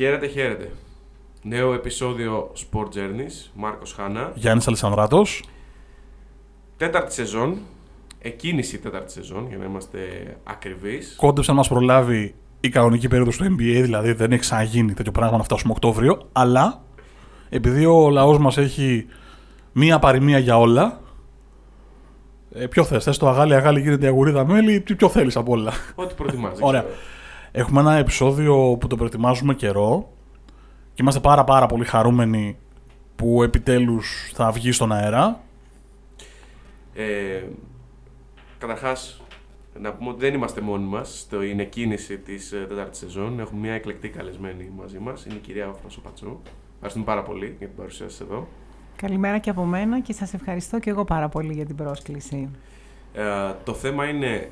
Χαίρετε, χαίρετε. Νέο επεισόδιο Sport Journeys, Μάρκος Χάνα. Γιάννης Αλεσανδράτος. Τέταρτη σεζόν, εκκίνηση τέταρτη σεζόν, για να είμαστε ακριβείς. Κόντεψε να μας προλάβει η κανονική περίοδος του NBA, δηλαδή δεν έχει ξαναγίνει τέτοιο πράγμα να φτάσουμε Οκτώβριο, αλλά επειδή ο λαός μας έχει μία παροιμία για όλα, ε, ποιο θες, θες το αγάλι αγάλι γίνεται η αγουρίδα μέλι, τι πιο θέλεις από όλα. Ό,τι προτιμάς. δεν Ωραία. ξέρω. Έχουμε ένα επεισόδιο που το προετοιμάζουμε καιρό και είμαστε πάρα πάρα πολύ χαρούμενοι που επιτέλους θα βγει στον αέρα. Ε, καταρχάς, να πούμε ότι δεν είμαστε μόνοι μας στην εκκίνηση της ε, τέταρτης σεζόν. Έχουμε μια εκλεκτή καλεσμένη μαζί μας, είναι η κυρία Φρασοπατσού. Ευχαριστούμε πάρα πολύ για την παρουσία σας εδώ. Καλημέρα και από μένα και σας ευχαριστώ και εγώ πάρα πολύ για την πρόσκληση. Ε, το θέμα είναι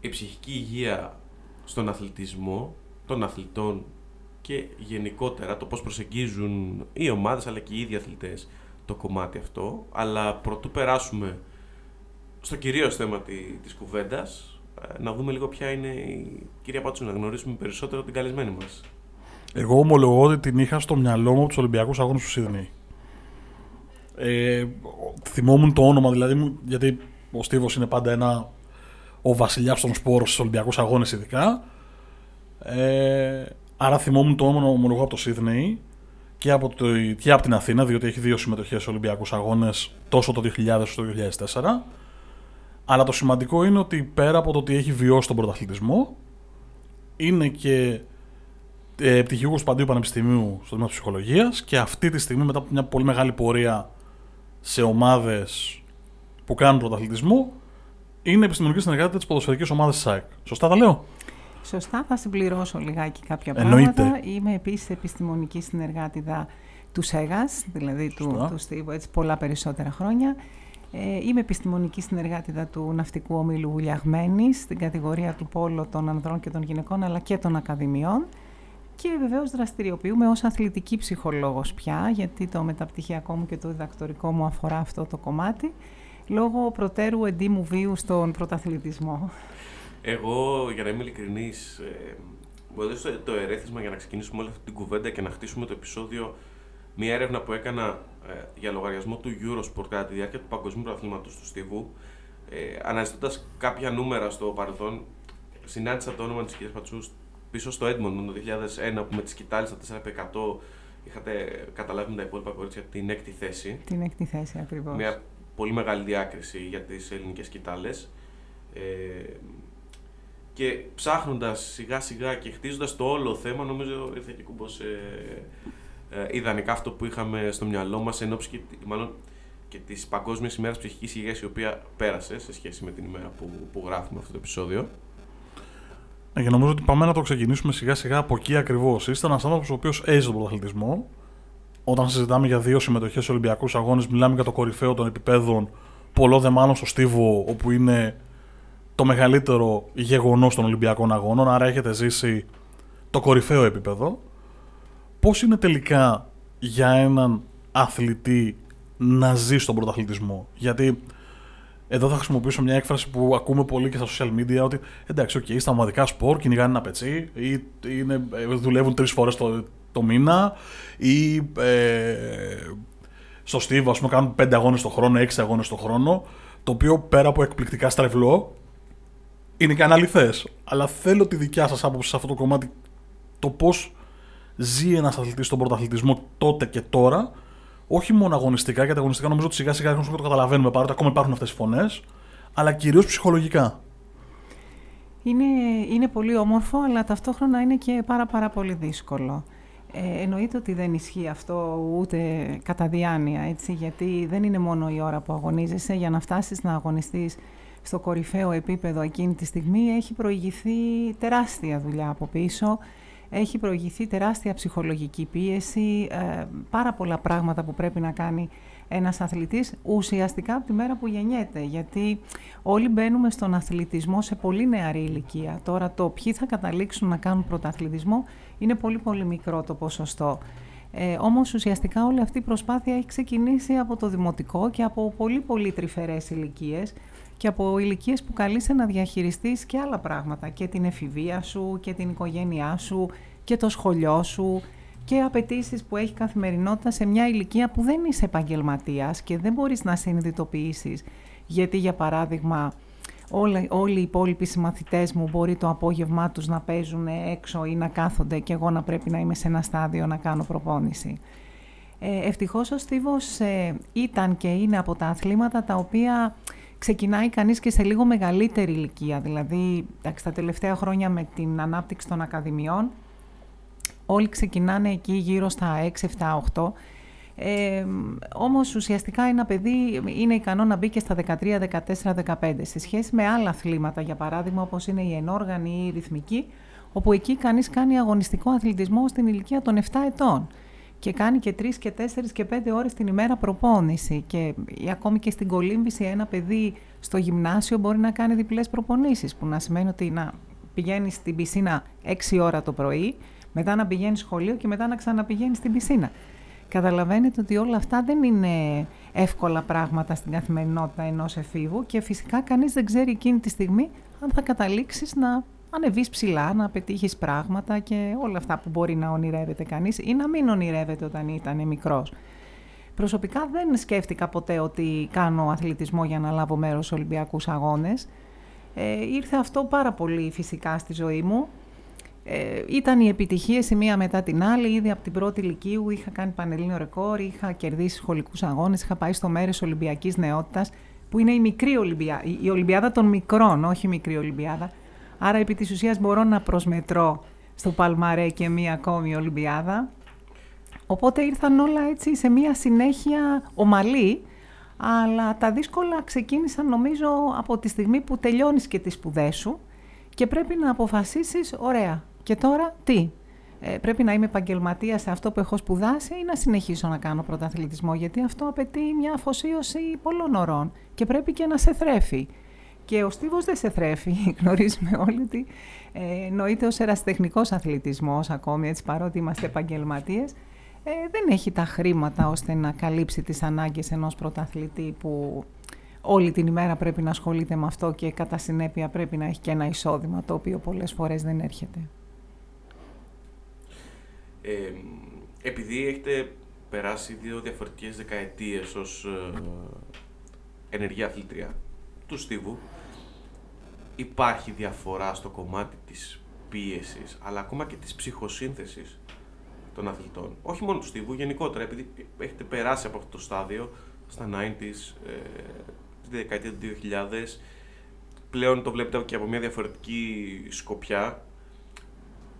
η ψυχική υγεία στον αθλητισμό, των αθλητών και γενικότερα το πώς προσεγγίζουν οι ομάδες αλλά και οι ίδιοι αθλητές το κομμάτι αυτό. Αλλά προτού περάσουμε στο κυρίως θέμα τη- της κουβέντας, ε, να δούμε λίγο ποια είναι η κυρία Πάτσου, να γνωρίσουμε περισσότερο την καλεσμένη μας. Εγώ ομολογώ ότι την είχα στο μυαλό μου από τους Ολυμπιακούς Αγώνες του Σίδνεϊ. Ε, θυμόμουν το όνομα δηλαδή, μου, γιατί ο Στίβος είναι πάντα ένα. Ο βασιλιάς των σπόρων στους Ολυμπιακούς Αγώνες, ειδικά. Ε, άρα θυμόμουν το όνομα ομολογώ από το Σίδνεϊ και από, το, και από την Αθήνα, διότι έχει δύο συμμετοχές σε Ολυμπιακούς Αγώνες τόσο το 2000 όσο το 2004. Αλλά το σημαντικό είναι ότι πέρα από το ότι έχει βιώσει τον πρωταθλητισμό, είναι και ε, πτυχιούχο του Παντίου Πανεπιστημίου στο τμήμα ψυχολογίας και αυτή τη στιγμή, μετά από μια πολύ μεγάλη πορεία σε ομάδες που κάνουν πρωταθλητισμό, είναι επιστημονική συνεργάτη της ποδοσφαιρικής ομάδας ΣΑΕΚ. Σωστά τα λέω; Σωστά, θα συμπληρώσω λιγάκι κάποια Εννοείται. πράγματα. Είμαι επίσης επιστημονική συνεργάτηδα του ΣΕΓΑΣ, δηλαδή του, Σωστά. του Στίβου, έτσι πολλά περισσότερα χρόνια. Ε, είμαι επιστημονική συνεργάτηδα του Ναυτικού Ομίλου Βουλιαγμένης, στην κατηγορία του Πόλο των ανδρών και των γυναικών, αλλά και των ακαδημιών. Και βεβαίως δραστηριοποιούμε ως αθλητική ψυχολόγος πια, γιατί το μεταπτυχιακό μου και το διδακτορικό μου αφορά αυτό το κομμάτι, λόγω προτέρου εντύμου βίου στον πρωταθλητισμό. Εγώ, για να είμαι ειλικρινής, ε, μου έδωσε το ερέθισμα για να ξεκινήσουμε όλη αυτή την κουβέντα και να χτίσουμε το επεισόδιο μια έρευνα που έκανα ε, για λογαριασμό του Eurosport κατά τη διάρκεια του Παγκοσμίου Πρωταθλήματος του Στίβου. Ε, Αναζητώντας κάποια νούμερα στο παρελθόν, συνάντησα το όνομα της κυρίας Πατσούς πίσω στο Edmonton το 2001 που με τη σκητάλη στα 4x100 είχατε καταλάβει με τα υπόλοιπα κορίτσια την έκτη θέση. Την έκτη θέση ακριβώς. Μια πολύ μεγάλη διάκριση για τις ελληνικές κοιτάλες. Ε, και ψάχνοντας σιγά σιγά και χτίζοντας το όλο θέμα, νομίζω ήρθε και κουμπός ε, ε, ιδανικά αυτό που είχαμε στο μυαλό μας, εν ώψη και, τη- μάλλον και της Παγκόσμιας ημέρας ψυχικής υγείας, η οποία πέρασε σε σχέση με την ημέρα που, που γράφουμε αυτό το επεισόδιο. Ναι, και νομίζω ότι πάμε να το ξεκινήσουμε σιγά σιγά από εκεί ακριβώς. Είστε ένας άνθρωπος ο οποίος έζησε τον πρωταθλητισμό. Όταν συζητάμε για δύο συμμετοχές σε Ολυμπιακούς Αγώνες, μιλάμε για το κορυφαίο των επιπέδων. Πολλό δε μάλλον στο Στίβο, όπου είναι το μεγαλύτερο γεγονός των Ολυμπιακών Αγώνων. Άρα έχετε ζήσει το κορυφαίο επίπεδο. Πώς είναι τελικά για έναν αθλητή να ζει στον πρωταθλητισμό, Γιατί εδώ θα χρησιμοποιήσω μια έκφραση που ακούμε πολύ και στα social media ότι εντάξει, okay, στα ομαδικά σπορ κυνηγάνε ένα πετσί ή είναι, ε, δουλεύουν τρεις φορές το, το μήνα ή ε, στο Steve, ας πούμε, κάνουν πέντε αγώνες το χρόνο, έξι αγώνες το χρόνο, το οποίο πέρα από εκπληκτικά στρεβλό είναι και αναλυθές. Αλλά θέλω τη δικιά σας άποψη σε αυτό το κομμάτι, το πώς ζει ένας αθλητής στον πρωταθλητισμό τότε και τώρα, όχι μόνο αγωνιστικά, γιατί αγωνιστικά νομίζω ότι σιγά σιγά αρχίζουμε να το καταλαβαίνουμε παρότι ακόμα υπάρχουν αυτές τι φωνές, αλλά κυρίως ψυχολογικά. Είναι, είναι πολύ όμορφο, αλλά ταυτόχρονα είναι και πάρα πάρα πολύ δύσκολο. Ε, εννοείται ότι δεν ισχύει αυτό ούτε κατά διάνοια, έτσι, γιατί δεν είναι μόνο η ώρα που αγωνίζεσαι. Για να φτάσεις να αγωνιστείς στο κορυφαίο επίπεδο εκείνη τη στιγμή έχει προηγηθεί τεράστια δουλειά από πίσω. Έχει προηγηθεί τεράστια ψυχολογική πίεση, ε, πάρα πολλά πράγματα που πρέπει να κάνει ένας αθλητής ουσιαστικά από τη μέρα που γεννιέται. Γιατί όλοι μπαίνουμε στον αθλητισμό σε πολύ νεαρή ηλικία. Τώρα το ποιοι θα καταλήξουν να κάνουν πρωταθλητισμό είναι πολύ πολύ μικρό το ποσοστό. Ε, όμως ουσιαστικά όλη αυτή η προσπάθεια έχει ξεκινήσει από το δημοτικό και από πολύ πολύ τρυφερές ηλικίες και από ηλικίες που καλείσαι να διαχειριστείς και άλλα πράγματα και την εφηβεία σου και την οικογένειά σου και το σχολείο σου και απαιτήσεις που έχει καθημερινότητα σε μια ηλικία που δεν είσαι επαγγελματίας και δεν μπορείς να συνειδητοποιήσεις. Γιατί, για παράδειγμα, όλοι, όλοι οι υπόλοιποι συμμαθητές μου μπορεί το απόγευμά τους να παίζουν έξω ή να κάθονται και εγώ να πρέπει να είμαι σε ένα στάδιο να κάνω προπόνηση. Ε, ευτυχώς ο Στίβος ε, ήταν και είναι από τα αθλήματα τα οποία ξεκινάει κανείς και σε λίγο μεγαλύτερη ηλικία. Δηλαδή, τα τελευταία χρόνια με την ανάπτυξη των ακαδημιών, όλοι ξεκινάνε εκεί γύρω στα 6, 7, 8 ε, όμως ουσιαστικά ένα παιδί είναι ικανό να μπει και στα 13, 14, 15 σε σχέση με άλλα αθλήματα, για παράδειγμα όπως είναι η ενόργανη ή η ρυθμική, όπου εκεί κανείς κάνει αγωνιστικό αθλητισμό στην ηλικία των 7 ετών και κάνει και 3 και 4 και 5 ώρες την ημέρα προπόνηση. Και ακόμη και στην κολύμβηση ένα παιδί στο γυμνάσιο μπορεί να κάνει διπλές προπονήσεις που να σημαίνει ότι να πηγαίνει στην πισίνα 6 ώρα το πρωί, μετά να πηγαίνεις σχολείο και μετά να ξαναπηγαίνεις στην πισίνα. Καταλαβαίνετε ότι όλα αυτά δεν είναι εύκολα πράγματα στην καθημερινότητα ενός εφήβου και φυσικά κανείς δεν ξέρει εκείνη τη στιγμή αν θα καταλήξεις να ανεβείς ψηλά, να πετύχεις πράγματα και όλα αυτά που μπορεί να ονειρεύεται κανείς ή να μην ονειρεύεται όταν ήταν μικρός. Προσωπικά δεν σκέφτηκα ποτέ ότι κάνω αθλητισμό για να λάβω μέρος στους Ολυμπιακούς Αγώνες. Ε, ήρθε αυτό πάρα πολύ φυσικά στη ζωή μου ε, ήταν οι επιτυχίες η μία μετά την άλλη. Ήδη από την πρώτη ηλικίου είχα κάνει πανελλήνιο ρεκόρ, είχα κερδίσει σχολικούς αγώνες, είχα πάει στο μέρος Ολυμπιακής Νεότητας, που είναι η μικρή Ολυμπιάδα, η Ολυμπιάδα των μικρών, όχι η μικρή Ολυμπιάδα. Άρα, επί της ουσίας, μπορώ να προσμετρώ στο Παλμαρέ και μία ακόμη Ολυμπιάδα. Οπότε ήρθαν όλα έτσι σε μία συνέχεια ομαλή, αλλά τα δύσκολα ξεκίνησαν νομίζω από τη στιγμή που τελειώνεις και τις σπουδές σου και πρέπει να αποφασίσεις, ωραία, και τώρα τι; Ε, πρέπει να είμαι επαγγελματίας σε αυτό που έχω σπουδάσει ή να συνεχίσω να κάνω πρωταθλητισμό, γιατί αυτό απαιτεί μια αφοσίωση πολλών ωρών και πρέπει και να σε θρέφει. Και ο στίβος δεν σε θρέφει, γνωρίζουμε όλοι ότι ε, εννοείται ως ερασιτεχνικός αθλητισμός ακόμη, έτσι παρότι είμαστε επαγγελματίες, ε, δεν έχει τα χρήματα ώστε να καλύψει τις ανάγκες ενός πρωταθλητή που όλη την ημέρα πρέπει να ασχολείται με αυτό και κατά συνέπεια πρέπει να έχει και ένα εισόδημα το οποίο πολλές φορές δεν έρχεται. Ε, επειδή έχετε περάσει δύο διαφορετικές δεκαετίες ως ε, ενεργή αθλήτρια του Στίβου, υπάρχει διαφορά στο κομμάτι της πίεσης, αλλά ακόμα και της ψυχοσύνθεσης των αθλητών. Όχι μόνο του Στίβου, γενικότερα, επειδή έχετε περάσει από αυτό το στάδιο στα 90s, ε, τη δεκαετία του 2000, πλέον το βλέπετε και από μια διαφορετική σκοπιά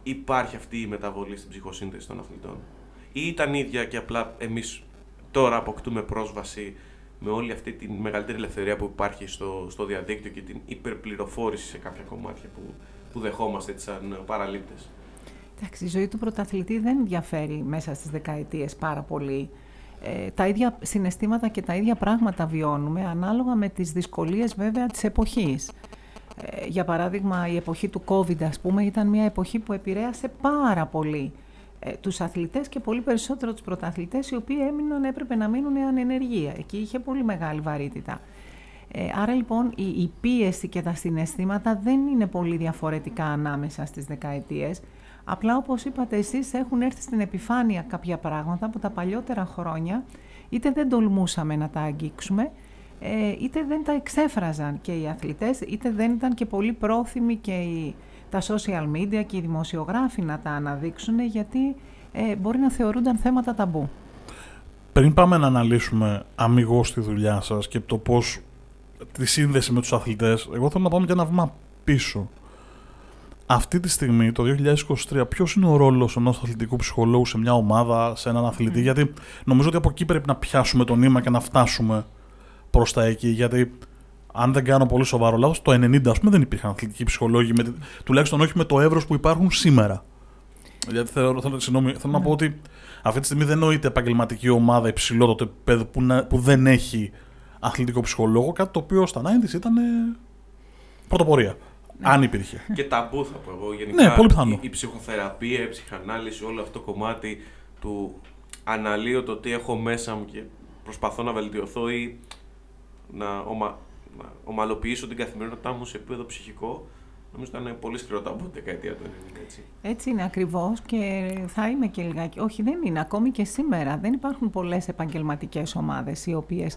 υπάρχει αυτή η μεταβολή στην ψυχοσύνθεση των αθλητών; Ή ήταν ίδια και απλά εμείς τώρα αποκτούμε πρόσβαση με όλη αυτή τη μεγαλύτερη ελευθερία που υπάρχει στο, στο διαδίκτυο και την υπερπληροφόρηση σε κάποια κομμάτια που, που δεχόμαστε έτσι σαν παραλήπτες; Εντάξει, η ζωή του πρωταθλητή δεν διαφέρει μέσα στις δεκαετίες πάρα πολύ. Ε, τα ίδια συναισθήματα και τα ίδια πράγματα βιώνουμε ανάλογα με τις δυσκολίες βέβαια της εποχής. Ε, για παράδειγμα, η εποχή του COVID, ας πούμε, ήταν μια εποχή που επηρέασε πάρα πολύ ε, τους αθλητές και πολύ περισσότερο τους πρωταθλητές, οι οποίοι έμειναν, έπρεπε να μείνουν ανενεργία. Εκεί είχε πολύ μεγάλη βαρύτητα. Ε, άρα λοιπόν η, η πίεση και τα συναισθήματα δεν είναι πολύ διαφορετικά ανάμεσα στις δεκαετίες. Απλά όπως είπατε εσείς έχουν έρθει στην επιφάνεια κάποια πράγματα που τα παλιότερα χρόνια είτε δεν τολμούσαμε να τα αγγίξουμε, ε, είτε δεν τα εξέφραζαν και οι αθλητές, είτε δεν ήταν και πολύ πρόθυμοι και οι, τα social media και οι δημοσιογράφοι να τα αναδείξουν, γιατί ε, μπορεί να θεωρούνταν θέματα ταμπού. Πριν πάμε να αναλύσουμε αμυγός τη δουλειά σας και το πώς τη σύνδεση με τους αθλητές, εγώ θέλω να πάμε και ένα βήμα πίσω. Αυτή τη στιγμή, το 2023, ποιος είναι ο ρόλος ενός αθλητικού ψυχολόγου σε μια ομάδα, σε έναν αθλητή, γιατί νομίζω ότι από εκεί πρέπει να πιάσουμε το νήμα και να φτάσουμε προς τα εκεί. Γιατί αν δεν κάνω πολύ σοβαρό λάθος, το 90 ας πούμε δεν υπήρχαν αθλητικοί ψυχολόγοι, με, τουλάχιστον όχι με το εύρος που υπάρχουν σήμερα. Γιατί θέλω, θέλω, συγγνώμη, θέλω να πω ότι αυτή τη στιγμή δεν νοείται επαγγελματική ομάδα υψηλότερο επίπεδο που, που δεν έχει αθλητικό ψυχολόγο, κάτι το οποίο στα 90 ήταν ε, πρωτοπορία. Ναι. Αν υπήρχε. Και ταμπού θα πω εγώ. Γενικά, ναι, πολύ πιθανό. Η, η ψυχοθεραπεία, η ψυχανάλυση, όλο αυτό το κομμάτι του αναλύω το τι έχω μέσα μου και προσπαθώ να βελτιωθώ ή να, ομα, να ομαλοποιήσω την καθημερινότητά μου σε επίπεδο ψυχικό, Νομίζω ήταν πολύ σκληρό από τη δεκαετία του 90, έτσι. Έτσι είναι ακριβώς και θα είμαι και λιγάκι. Όχι, δεν είναι. Ακόμη και σήμερα δεν υπάρχουν πολλές επαγγελματικές ομάδες οι οποίες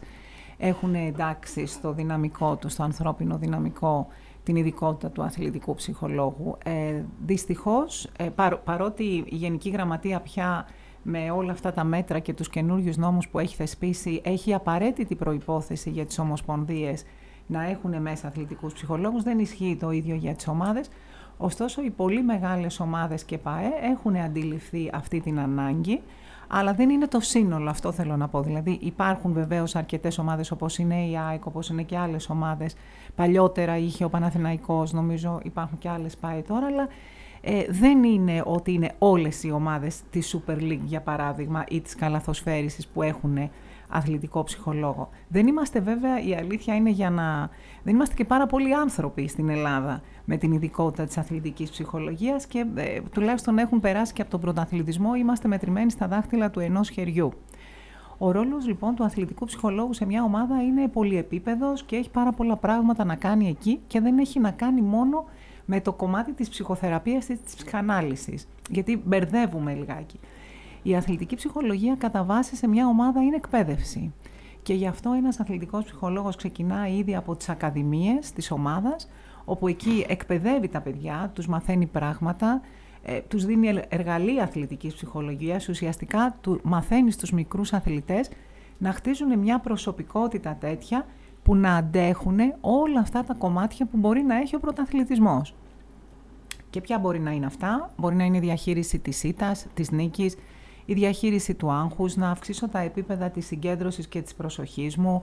έχουν εντάξει στο δυναμικό τους, στο ανθρώπινο δυναμικό, την ειδικότητα του αθλητικού ψυχολόγου. Ε, δυστυχώς, ε, παρότι η Γενική Γραμματεία πια με όλα αυτά τα μέτρα και τους καινούριους νόμους που έχει θεσπίσει, έχει απαραίτητη προϋπόθεση για τις ομοσπονδίες να έχουν μέσα αθλητικούς ψυχολόγους. Δεν ισχύει το ίδιο για τις ομάδες. Ωστόσο, οι πολύ μεγάλες ομάδες και ΠΑΕ έχουν αντιληφθεί αυτή την ανάγκη, αλλά δεν είναι το σύνολο, αυτό θέλω να πω. Δηλαδή, υπάρχουν βεβαίως αρκετές ομάδες όπως είναι η ΑΕΚ, όπως είναι και άλλες ομάδες. Παλιότερα είχε ο Παναθηναϊκός, νομίζω υπάρχουν και άλλες ΠΑΕ τώρα, αλλά ε, δεν είναι ότι είναι όλες οι ομάδες της Super League, για παράδειγμα, ή της καλαθοσφαίρισης που έχουν αθλητικό ψυχολόγο. Δεν είμαστε βέβαια, η αλήθεια είναι για να... Δεν είμαστε και πάρα πολλοί άνθρωποι στην Ελλάδα με την ειδικότητα της αθλητικής ψυχολογίας και ε, τουλάχιστον έχουν περάσει και από τον πρωταθλητισμό, είμαστε μετρημένοι στα δάχτυλα του ενός χεριού. Ο ρόλος λοιπόν του αθλητικού ψυχολόγου σε μια ομάδα είναι πολυεπίπεδος και έχει πάρα πολλά πράγματα να κάνει εκεί και δεν έχει να κάνει μόνο με το κομμάτι της ψυχοθεραπείας ή της ψυχανάλυσης, γιατί μπερδεύουμε λιγάκι. Η αθλητική ψυχολογία κατά βάση σε μια ομάδα είναι εκπαίδευση. Και γι' αυτό ένας αθλητικός ψυχολόγος ξεκινά ήδη από τις ακαδημίες της ομάδας, όπου εκεί εκπαιδεύει τα παιδιά, τους μαθαίνει πράγματα, ε, τους δίνει εργαλεία αθλητικής ψυχολογίας, ουσιαστικά του μαθαίνει στους μικρούς αθλητές να χτίζουν μια προσωπικότητα τέτοια που να αντέχουν όλα αυτά τα κομμάτια που μπορεί να έχει ο πρωταθλητισμός. Και ποια μπορεί να είναι αυτά, μπορεί να είναι η διαχείριση της ήττας, της νίκης, η διαχείριση του άγχους, να αυξήσω τα επίπεδα της συγκέντρωσης και της προσοχής μου,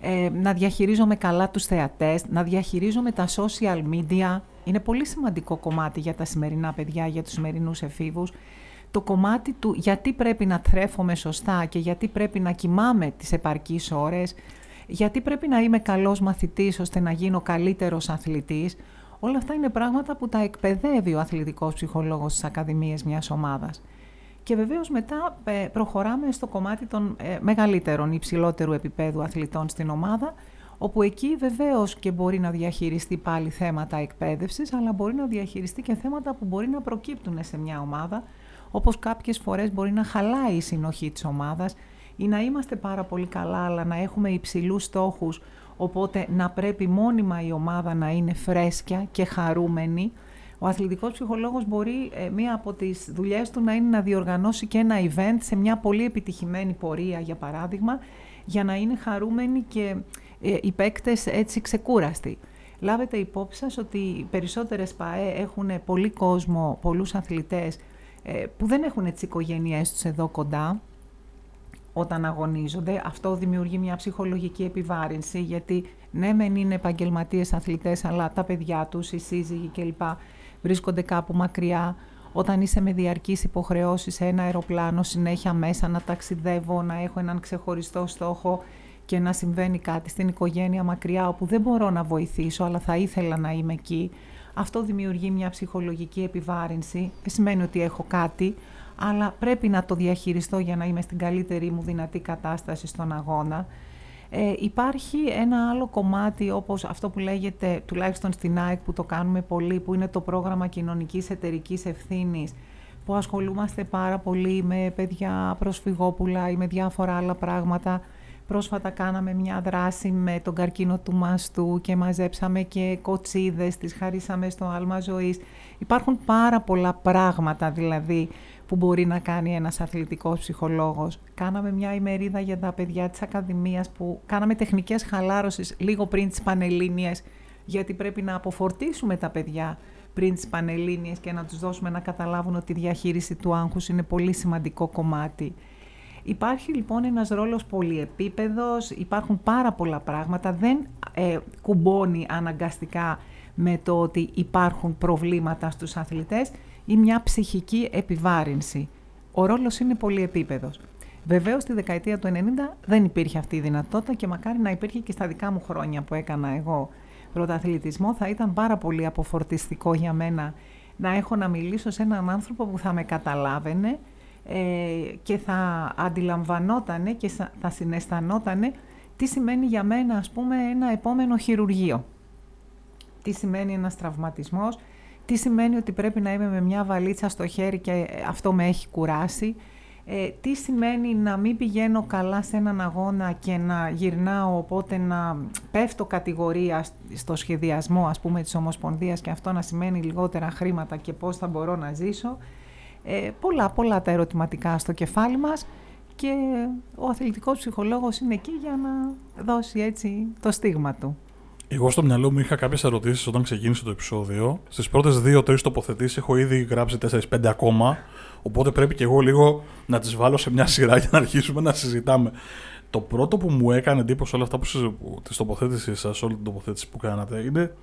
ε, να διαχειρίζομαι καλά τους θεατές, να διαχειρίζομαι τα social media. Είναι πολύ σημαντικό κομμάτι για τα σημερινά παιδιά, για τους σημερινούς εφήβους. Το κομμάτι του γιατί πρέπει να τρέφομαι σωστά και γιατί πρέπει να κοιμάμαι τις επαρκείς ώρες, γιατί πρέπει να είμαι καλός μαθητής ώστε να γίνω καλύτερος αθλητής. Όλα αυτά είναι πράγματα που τα εκπαιδεύει ο αθλητικός ψυχολόγος στις ακαδημίες μιας ομάδας. Και βεβαίως μετά ε, προχωράμε στο κομμάτι των ε, μεγαλύτερων, υψηλότερου επίπεδου αθλητών στην ομάδα, όπου εκεί βεβαίως και μπορεί να διαχειριστεί πάλι θέματα εκπαίδευσης, αλλά μπορεί να διαχειριστεί και θέματα που μπορεί να προκύπτουν σε μια ομάδα, όπως κάποιες φορές μπορεί να χαλάει η συνοχή της ομάδας ή να είμαστε πάρα πολύ καλά, αλλά να έχουμε υψηλούς στόχους, οπότε να πρέπει μόνιμα η ομάδα να είναι φρέσκια και χαρούμενη, ο αθλητικός ψυχολόγος μπορεί ε, μία από τις δουλειές του να είναι να διοργανώσει και ένα event σε μια πολύ επιτυχημένη πορεία, για παράδειγμα, για να είναι χαρούμενοι και ε, οι παίκτες έτσι ξεκούραστοι. Λάβετε υπόψη σας ότι οι περισσότερες ΠΑΕ έχουν πολύ κόσμο, πολλούς αθλητές ε, που δεν έχουν τις οικογένειές τους εδώ κοντά όταν αγωνίζονται. Αυτό δημιουργεί μια ψυχολογική επιβάρυνση γιατί ναι μεν είναι επαγγελματίες αθλητές αλλά τα παιδιά τους, οι σύζυγοι κλπ βρίσκονται κάπου μακριά, όταν είσαι με διαρκείς υποχρεώσεις σε ένα αεροπλάνο συνέχεια μέσα να ταξιδεύω, να έχω έναν ξεχωριστό στόχο και να συμβαίνει κάτι στην οικογένεια μακριά όπου δεν μπορώ να βοηθήσω αλλά θα ήθελα να είμαι εκεί. Αυτό δημιουργεί μια ψυχολογική επιβάρυνση. Δεν σημαίνει ότι έχω κάτι, αλλά πρέπει να το διαχειριστώ για να είμαι στην καλύτερη μου δυνατή κατάσταση στον αγώνα. Ε, υπάρχει ένα άλλο κομμάτι όπως αυτό που λέγεται, τουλάχιστον στην ΑΕΚ που το κάνουμε πολύ, που είναι το πρόγραμμα κοινωνικής εταιρικής ευθύνης, που ασχολούμαστε πάρα πολύ με παιδιά προσφυγόπουλα ή με διάφορα άλλα πράγματα. Πρόσφατα κάναμε μια δράση με τον καρκίνο του μαστού και μαζέψαμε και κοτσίδες, τις χαρίσαμε στο άλμα ζωής. Υπάρχουν πάρα πολλά πράγματα δηλαδή που μπορεί να κάνει ένας αθλητικός ψυχολόγος. Κάναμε μια ημερίδα για τα παιδιά της Ακαδημίας που κάναμε τεχνικές χαλάρωσης λίγο πριν τις Πανελλήνιες γιατί πρέπει να αποφορτίσουμε τα παιδιά πριν τις Πανελλήνιες και να τους δώσουμε να καταλάβουν ότι η διαχείριση του άγχους είναι πολύ σημαντικό κομμάτι. Υπάρχει λοιπόν ένας ρόλος πολυεπίπεδος, υπάρχουν πάρα πολλά πράγματα, δεν ε, κουμπώνει αναγκαστικά με το ότι υπάρχουν προβλήματα στους αθλητές ή μια ψυχική επιβάρυνση. Ο ρόλος είναι πολυεπίπεδος. Βεβαίως στη δεκαετία του 90 δεν υπήρχε αυτή η δυνατότητα και μακάρι να υπήρχε και στα δικά μου χρόνια που έκανα εγώ πρωταθλητισμό. Θα ήταν πάρα πολύ αποφορτιστικό για μένα να έχω να μιλήσω σε έναν άνθρωπο που θα με καταλάβαινε ε, και θα αντιλαμβανότανε και θα συναισθανότανε τι σημαίνει για μένα ας πούμε ένα επόμενο χειρουργείο τι σημαίνει ένας τραυματισμός, τι σημαίνει ότι πρέπει να είμαι με μια βαλίτσα στο χέρι και αυτό με έχει κουράσει, ε, τι σημαίνει να μην πηγαίνω καλά σε έναν αγώνα και να γυρνάω, οπότε να πέφτω κατηγορία στο σχεδιασμό ας πούμε της Ομοσπονδίας και αυτό να σημαίνει λιγότερα χρήματα και πώς θα μπορώ να ζήσω; Ε, πολλά, πολλά τα ερωτηματικά στο κεφάλι μας και ο αθλητικός ψυχολόγος είναι εκεί για να δώσει έτσι το στίγμα του. Εγώ στο μυαλό μου είχα κάποιες ερωτήσεις όταν ξεκίνησε το επεισόδιο. Στις πρώτες δύο-τρει τοποθετήσεις έχω ήδη γράψει 4-5 ακόμα. Οπότε πρέπει και εγώ λίγο να τις βάλω σε μια σειρά για να αρχίσουμε να συζητάμε. Το πρώτο που μου έκανε εντύπωση όλα αυτά που τη τοποθέτηση σας, όλη την τοποθέτηση που κάνατε, είναι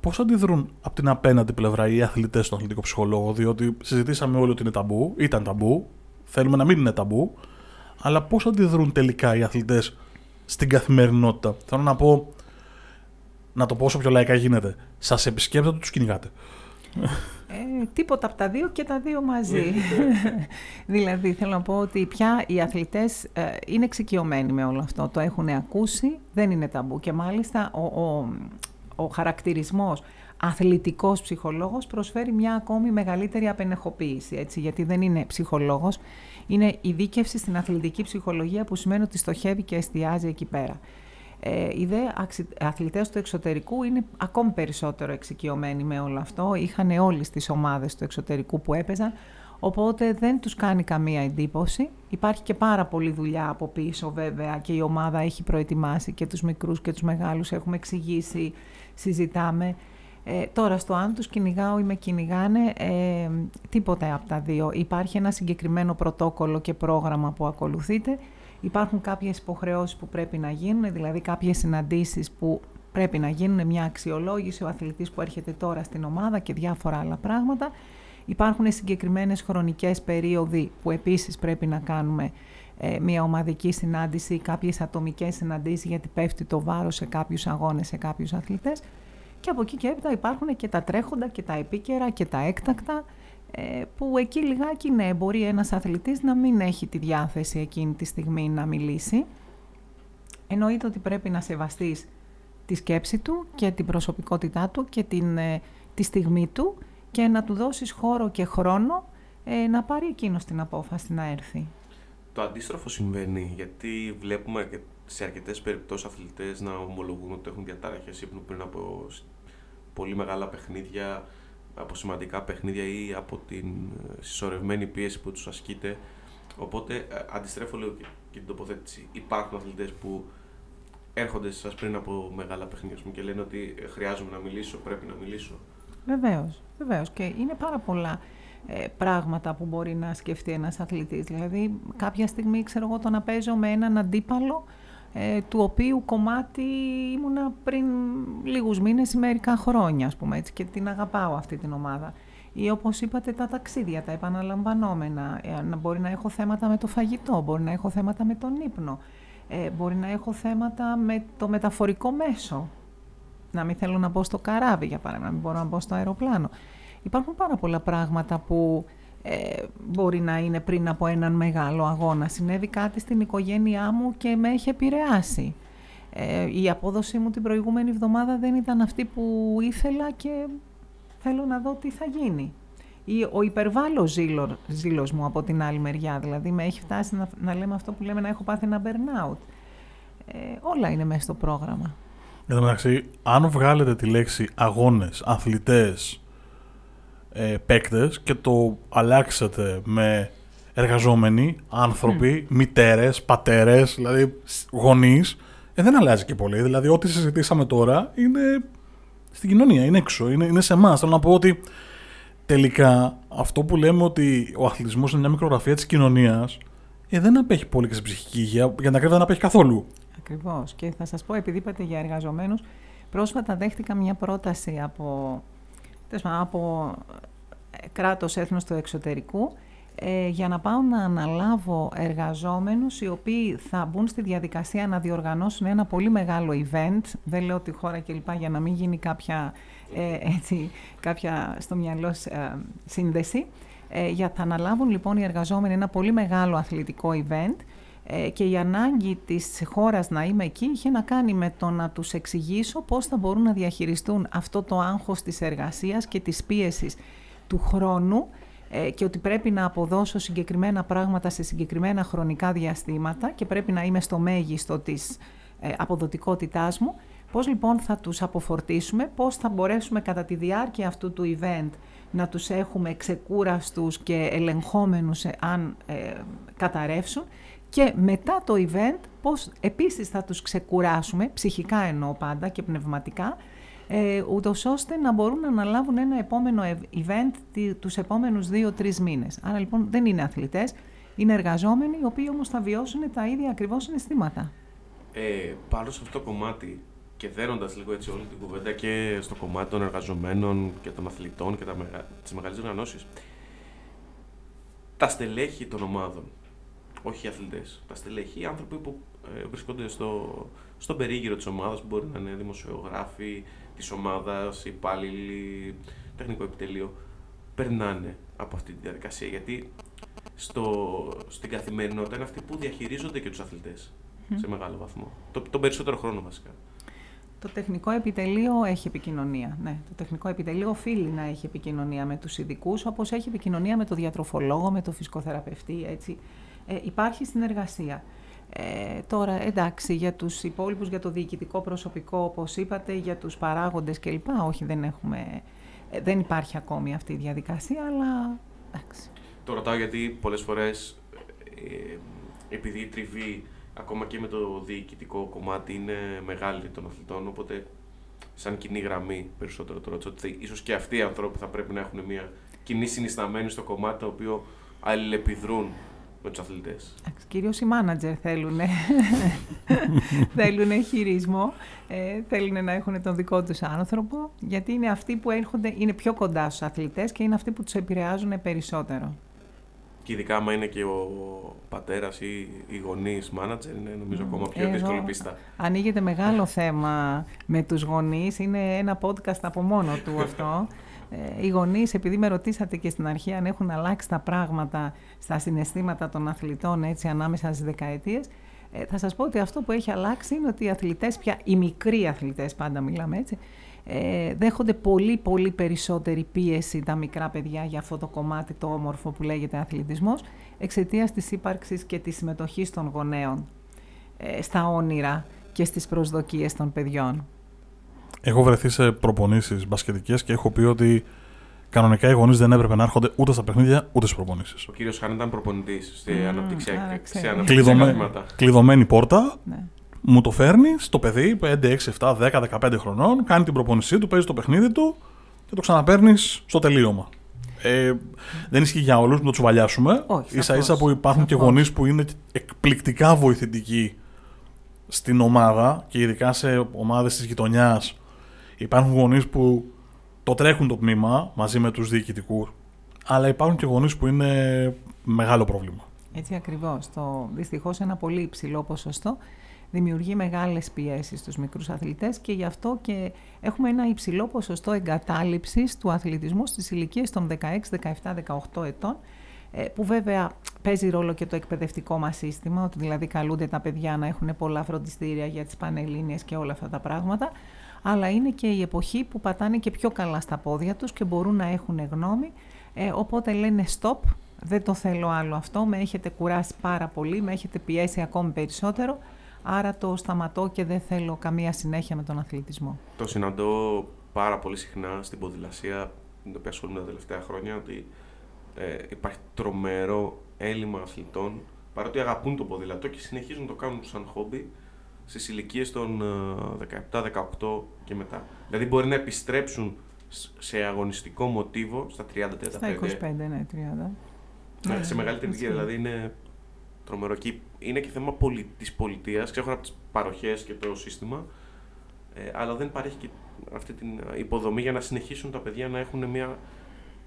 πώς αντιδρούν από την απέναντι πλευρά οι αθλητές στον αθλητικό ψυχολόγο. Διότι συζητήσαμε όλοι ότι είναι ταμπού, ήταν ταμπού, θέλουμε να μην είναι ταμπού, αλλά πώς αντιδρούν τελικά οι αθλητές στην καθημερινότητα. Θέλω να πω, να το πω όσο πιο λαϊκά γίνεται. Σας επισκέπτεται, τους κυνηγάτε. Ε, τίποτα από τα δύο και τα δύο μαζί. δηλαδή, θέλω να πω ότι πια οι αθλητές ε, είναι εξοικειωμένοι με όλο αυτό. Το έχουν ακούσει, δεν είναι ταμπού. Και μάλιστα ο, ο, ο χαρακτηρισμός αθλητικός ψυχολόγος προσφέρει μια ακόμη μεγαλύτερη απενεχοποίηση, έτσι, γιατί δεν είναι ψυχολόγος, είναι η δίκευση στην αθλητική ψυχολογία που σημαίνει ότι στοχεύει και εστιάζει εκεί πέρα. Ε, οι δε αθλητές του εξωτερικού είναι ακόμη περισσότερο εξοικειωμένοι με όλο αυτό. Είχαν όλες τις ομάδες του εξωτερικού που έπαιζαν, οπότε δεν τους κάνει καμία εντύπωση. Υπάρχει και πάρα πολλή δουλειά από πίσω βέβαια και η ομάδα έχει προετοιμάσει και τους μικρούς και τους μεγάλους έχουμε εξηγήσει, συζητάμε. Ε, τώρα στο αν τους κυνηγάω ή με κυνηγάνε, ε, τίποτα από τα δύο. Υπάρχει ένα συγκεκριμένο πρωτόκολλο και πρόγραμμα που ακολουθείτε Υπάρχουν κάποιες υποχρεώσεις που πρέπει να γίνουν, δηλαδή κάποιες συναντήσεις που πρέπει να γίνουν, μια αξιολόγηση, ο αθλητής που έρχεται τώρα στην ομάδα και διάφορα άλλα πράγματα. Υπάρχουν συγκεκριμένες χρονικές περίοδοι που επίσης πρέπει να κάνουμε ε, μια ομαδική συνάντηση ή κάποιες ατομικές συναντήσεις γιατί πέφτει το βάρος σε κάποιους αγώνες, σε κάποιους αθλητές. Και από εκεί και έπειτα υπάρχουν και τα τρέχοντα και τα επίκαιρα και τα έκτακτα ε, που εκεί λιγάκι ναι, μπορεί ένας αθλητής να μην έχει τη διάθεση εκείνη τη στιγμή να μιλήσει. Εννοείται ότι πρέπει να σεβαστείς τη σκέψη του και την προσωπικότητά του και την, ε, τη στιγμή του και να του δώσεις χώρο και χρόνο ε, να πάρει εκείνος την απόφαση να έρθει. Το αντίστροφο συμβαίνει γιατί βλέπουμε σε αρκετές περιπτώσεις αθλητές να ομολογούν ότι έχουν διατάραχες ύπνου πριν από πολύ μεγάλα παιχνίδια από σημαντικά παιχνίδια ή από την ε, συσσωρευμένη πίεση που τους ασκείται. Οπότε ε, αντιστρέφω λίγο και, την τοποθέτηση. Υπάρχουν αθλητές που έρχονται σε πριν από μεγάλα παιχνίδια και λένε ότι ε, χρειάζομαι να μιλήσω, πρέπει να μιλήσω. Βεβαίως, βεβαίως. Και είναι πάρα πολλά πράγματα που μπορεί να σκεφτεί ένας αθλητής. Δηλαδή, κάποια στιγμή, ξέρω εγώ, το να παίζω με έναν αντίπαλο ε, του οποίου κομμάτι ήμουνα πριν λίγους μήνες ή μερικά χρόνια, ας πούμε, έτσι, και την αγαπάω αυτή την ομάδα. Ή όπως είπατε τα ταξίδια, τα επαναλαμβανόμενα. Ε, μπορεί να έχω θέματα με το φαγητό, μπορεί να έχω θέματα με τον ύπνο, ε, μπορεί να έχω θέματα με το μεταφορικό μέσο. Να μην θέλω να μπω στο καράβι, για παράδειγμα, να μην μπορώ να μπω στο αεροπλάνο. Υπάρχουν πάρα πολλά πράγματα που ε, μπορεί να είναι πριν από έναν μεγάλο αγώνα. Συνέβη κάτι στην οικογένειά μου και με έχει επηρεάσει. Ε, η απόδοσή μου την προηγούμενη εβδομάδα δεν ήταν αυτή που ήθελα και θέλω να δω τι θα γίνει. Ή ο υπερβάλλο ζήλο, ζήλος μου από την άλλη μεριά, δηλαδή με έχει φτάσει να, να λέμε αυτό που λέμε να έχω πάθει ένα burnout. Ε, όλα είναι μέσα στο πρόγραμμα. Εν τω μεταξύ, αν βγάλετε τη λέξη αγώνες, αθλητές, ε, παίκτες και το αλλάξετε με εργαζόμενοι, άνθρωποι, mm. μητέρες, πατέρες, δηλαδή γονείς, ε, δεν αλλάζει και πολύ. Δηλαδή, ό,τι συζητήσαμε τώρα είναι στην κοινωνία, είναι έξω, είναι, είναι σε εμάς. Θέλω να πω ότι τελικά αυτό που λέμε ότι ο αθλητισμός είναι μια μικρογραφία της κοινωνίας, ε, δεν απέχει πολύ και σε ψυχική υγεία. Για να κρύβει, δεν απέχει καθόλου. Ακριβώς. Και θα σας πω, επειδή είπατε για εργαζομένους, πρόσφατα δέχτηκα μια πρόταση από από ε, κράτος έθνος του εξωτερικού ε, για να πάω να αναλάβω εργαζόμενους οι οποίοι θα μπουν στη διαδικασία να διοργανώσουν ένα πολύ μεγάλο event, δεν λέω τη χώρα κλπ για να μην γίνει κάποια, ε, έτσι, κάποια στο μυαλό ε, σύνδεση, ε, για θα αναλάβουν λοιπόν οι εργαζόμενοι ένα πολύ μεγάλο αθλητικό event Ε, και η ανάγκη της χώρας να είμαι εκεί είχε να κάνει με το να τους εξηγήσω πώς θα μπορούν να διαχειριστούν αυτό το άγχος της εργασίας και της πίεσης του χρόνου ε, και ότι πρέπει να αποδώσω συγκεκριμένα πράγματα σε συγκεκριμένα χρονικά διαστήματα και πρέπει να είμαι στο μέγιστο της ε, αποδοτικότητάς μου. Πώς λοιπόν θα τους αποφορτήσουμε, πώς θα μπορέσουμε κατά τη διάρκεια αυτού του event να τους έχουμε ξεκούραστους και ελεγχόμενους αν ε, καταρρεύσουν και μετά το event πώς επίσης θα τους ξεκουράσουμε, ψυχικά εννοώ πάντα και πνευματικά, ε, ούτως ώστε να μπορούν να αναλάβουν ένα επόμενο event τους επόμενους δύο-τρεις μήνες. Άρα λοιπόν δεν είναι αθλητές, είναι εργαζόμενοι, οι οποίοι όμως θα βιώσουν τα ίδια ακριβώς συναισθήματα. Ε, πάνω σε αυτό το κομμάτι και δέρνοντα λίγο έτσι όλη την κουβέντα και στο κομμάτι των εργαζομένων και των αθλητών και τις μεγάλε οργανώσεις. Τα στελέχη των ομάδων, όχι οι αθλητές, τα στελέχη, οι άνθρωποι που ε, βρίσκονται στο, στον περίγυρο της ομάδας, που μπορεί να είναι δημοσιογράφοι της ομάδας, υπάλληλοι, τεχνικό επιτελείο, περνάνε από αυτή τη διαδικασία. Γιατί στο, στην καθημερινότητα είναι αυτοί που διαχειρίζονται και τους αθλητές σε μεγάλο βαθμό. Το, τον περισσότερο χρόνο βασικά. Το τεχνικό επιτελείο έχει επικοινωνία. Ναι, το τεχνικό επιτελείο οφείλει να έχει επικοινωνία με τους ειδικούς, όπως έχει επικοινωνία με το διατροφολόγο, με το φυσικοθεραπευτή, έτσι. Ε, υπάρχει συνεργασία. Ε, τώρα, εντάξει, για τους υπόλοιπους, για το διοικητικό προσωπικό, όπως είπατε, για τους παράγοντες κλπ. Όχι, δεν έχουμε... Ε, δεν υπάρχει ακόμη αυτή η διαδικασία, αλλά εντάξει. Το ρωτάω γιατί πολλές φορές, ε, επειδή η τριβή ακόμα και με το διοικητικό κομμάτι είναι μεγάλη των αθλητών, οπότε σαν κοινή γραμμή περισσότερο το ρωτήσω ότι ίσως και αυτοί οι άνθρωποι θα πρέπει να έχουν μια κοινή συνισταμένη στο κομμάτι το οποίο αλληλεπιδρούν με τους αθλητές. Κυρίως οι μάνατζερ θέλουν. θέλουν χειρισμό. Ε, θέλουν να έχουν τον δικό τους άνθρωπο. Γιατί είναι αυτοί που έρχονται, είναι πιο κοντά στους αθλητές και είναι αυτοί που τους επηρεάζουν περισσότερο. Και ειδικά άμα είναι και ο πατέρας ή οι γονείς μάνατζερ, είναι νομίζω ακόμα πιο Εδώ δύσκολη πίστα. Ανοίγεται μεγάλο θέμα με τους γονείς. Είναι ένα podcast από μόνο του αυτό. Ε, οι γονείς, επειδή με ρωτήσατε και στην αρχή αν έχουν αλλάξει τα πράγματα στα συναισθήματα των αθλητών έτσι ανάμεσα στις δεκαετίες, ε, θα σας πω ότι αυτό που έχει αλλάξει είναι ότι οι αθλητές πια, οι μικροί αθλητές, πάντα μιλάμε έτσι, ε, δέχονται πολύ πολύ περισσότερη πίεση τα μικρά παιδιά για αυτό το κομμάτι το όμορφο που λέγεται αθλητισμός εξαιτίας της ύπαρξης και της συμμετοχής των γονέων ε, στα όνειρα και στις προσδοκίες των παιδιών. Έχω βρεθεί σε προπονήσεις μπασκετικές και έχω πει ότι Κανονικά οι γονείς δεν έπρεπε να έρχονται ούτε στα παιχνίδια ούτε στις προπονήσεις. Ο κύριος Χάν ήταν προπονητής σε mm, αναπτυξιακά Κλειδωμένη πόρτα. Ναι μου το φέρνει το παιδί 5, 6, 7, 10, 15 χρονών, κάνει την προπονησή του, παίζει το παιχνίδι του και το ξαναπέρνει στο τελείωμα. Ε, δεν ισχύει για όλους, να το τσουβαλιάσουμε. σα ίσα που υπάρχουν και γονείς που είναι εκπληκτικά βοηθητικοί στην ομάδα και ειδικά σε ομάδες της γειτονιάς. Υπάρχουν γονείς που το τρέχουν το τμήμα μαζί με τους διοικητικούς, αλλά υπάρχουν και γονείς που είναι μεγάλο πρόβλημα. Έτσι ακριβώς. Το, δυστυχώς ένα πολύ υψηλό ποσοστό δημιουργεί μεγάλες πιέσεις στους μικρούς αθλητές και γι' αυτό και έχουμε ένα υψηλό ποσοστό εγκατάλειψης του αθλητισμού στις ηλικίες των 16, 17, 18 ετών ε, που βέβαια παίζει ρόλο και το εκπαιδευτικό μας σύστημα, ότι δηλαδή καλούνται τα παιδιά να έχουν πολλά φροντιστήρια για τις πανελλήνιες και όλα αυτά τα πράγματα, αλλά είναι και η εποχή που πατάνε και πιο καλά στα πόδια τους και μπορούν να έχουν γνώμη, ε, οπότε λένε stop, δεν το θέλω άλλο αυτό, με έχετε κουράσει πάρα πολύ, με έχετε πιέσει ακόμη περισσότερο, άρα το σταματώ και δεν θέλω καμία συνέχεια με τον αθλητισμό. Το συναντώ πάρα πολύ συχνά στην ποδηλασία, την οποία ασχολούμαι τα τελευταία χρόνια, ότι ε, υπάρχει τρομερό έλλειμμα αθλητών, παρότι αγαπούν το ποδηλατό και συνεχίζουν να το κάνουν σαν χόμπι στις ηλικίες των 17, ε, 18 και μετά. Δηλαδή μπορεί να επιστρέψουν σε αγωνιστικό μοτίβο στα 30-35. Στα 25, ναι, 30. Ναι, σε μεγαλύτερη ηλικία, δηλαδή είναι τρομερό. Και είναι και θέμα πολι... της πολιτείας, ξέρω από τις παροχές και το σύστημα, ε, αλλά δεν παρέχει και αυτή την υποδομή για να συνεχίσουν τα παιδιά να έχουν μια,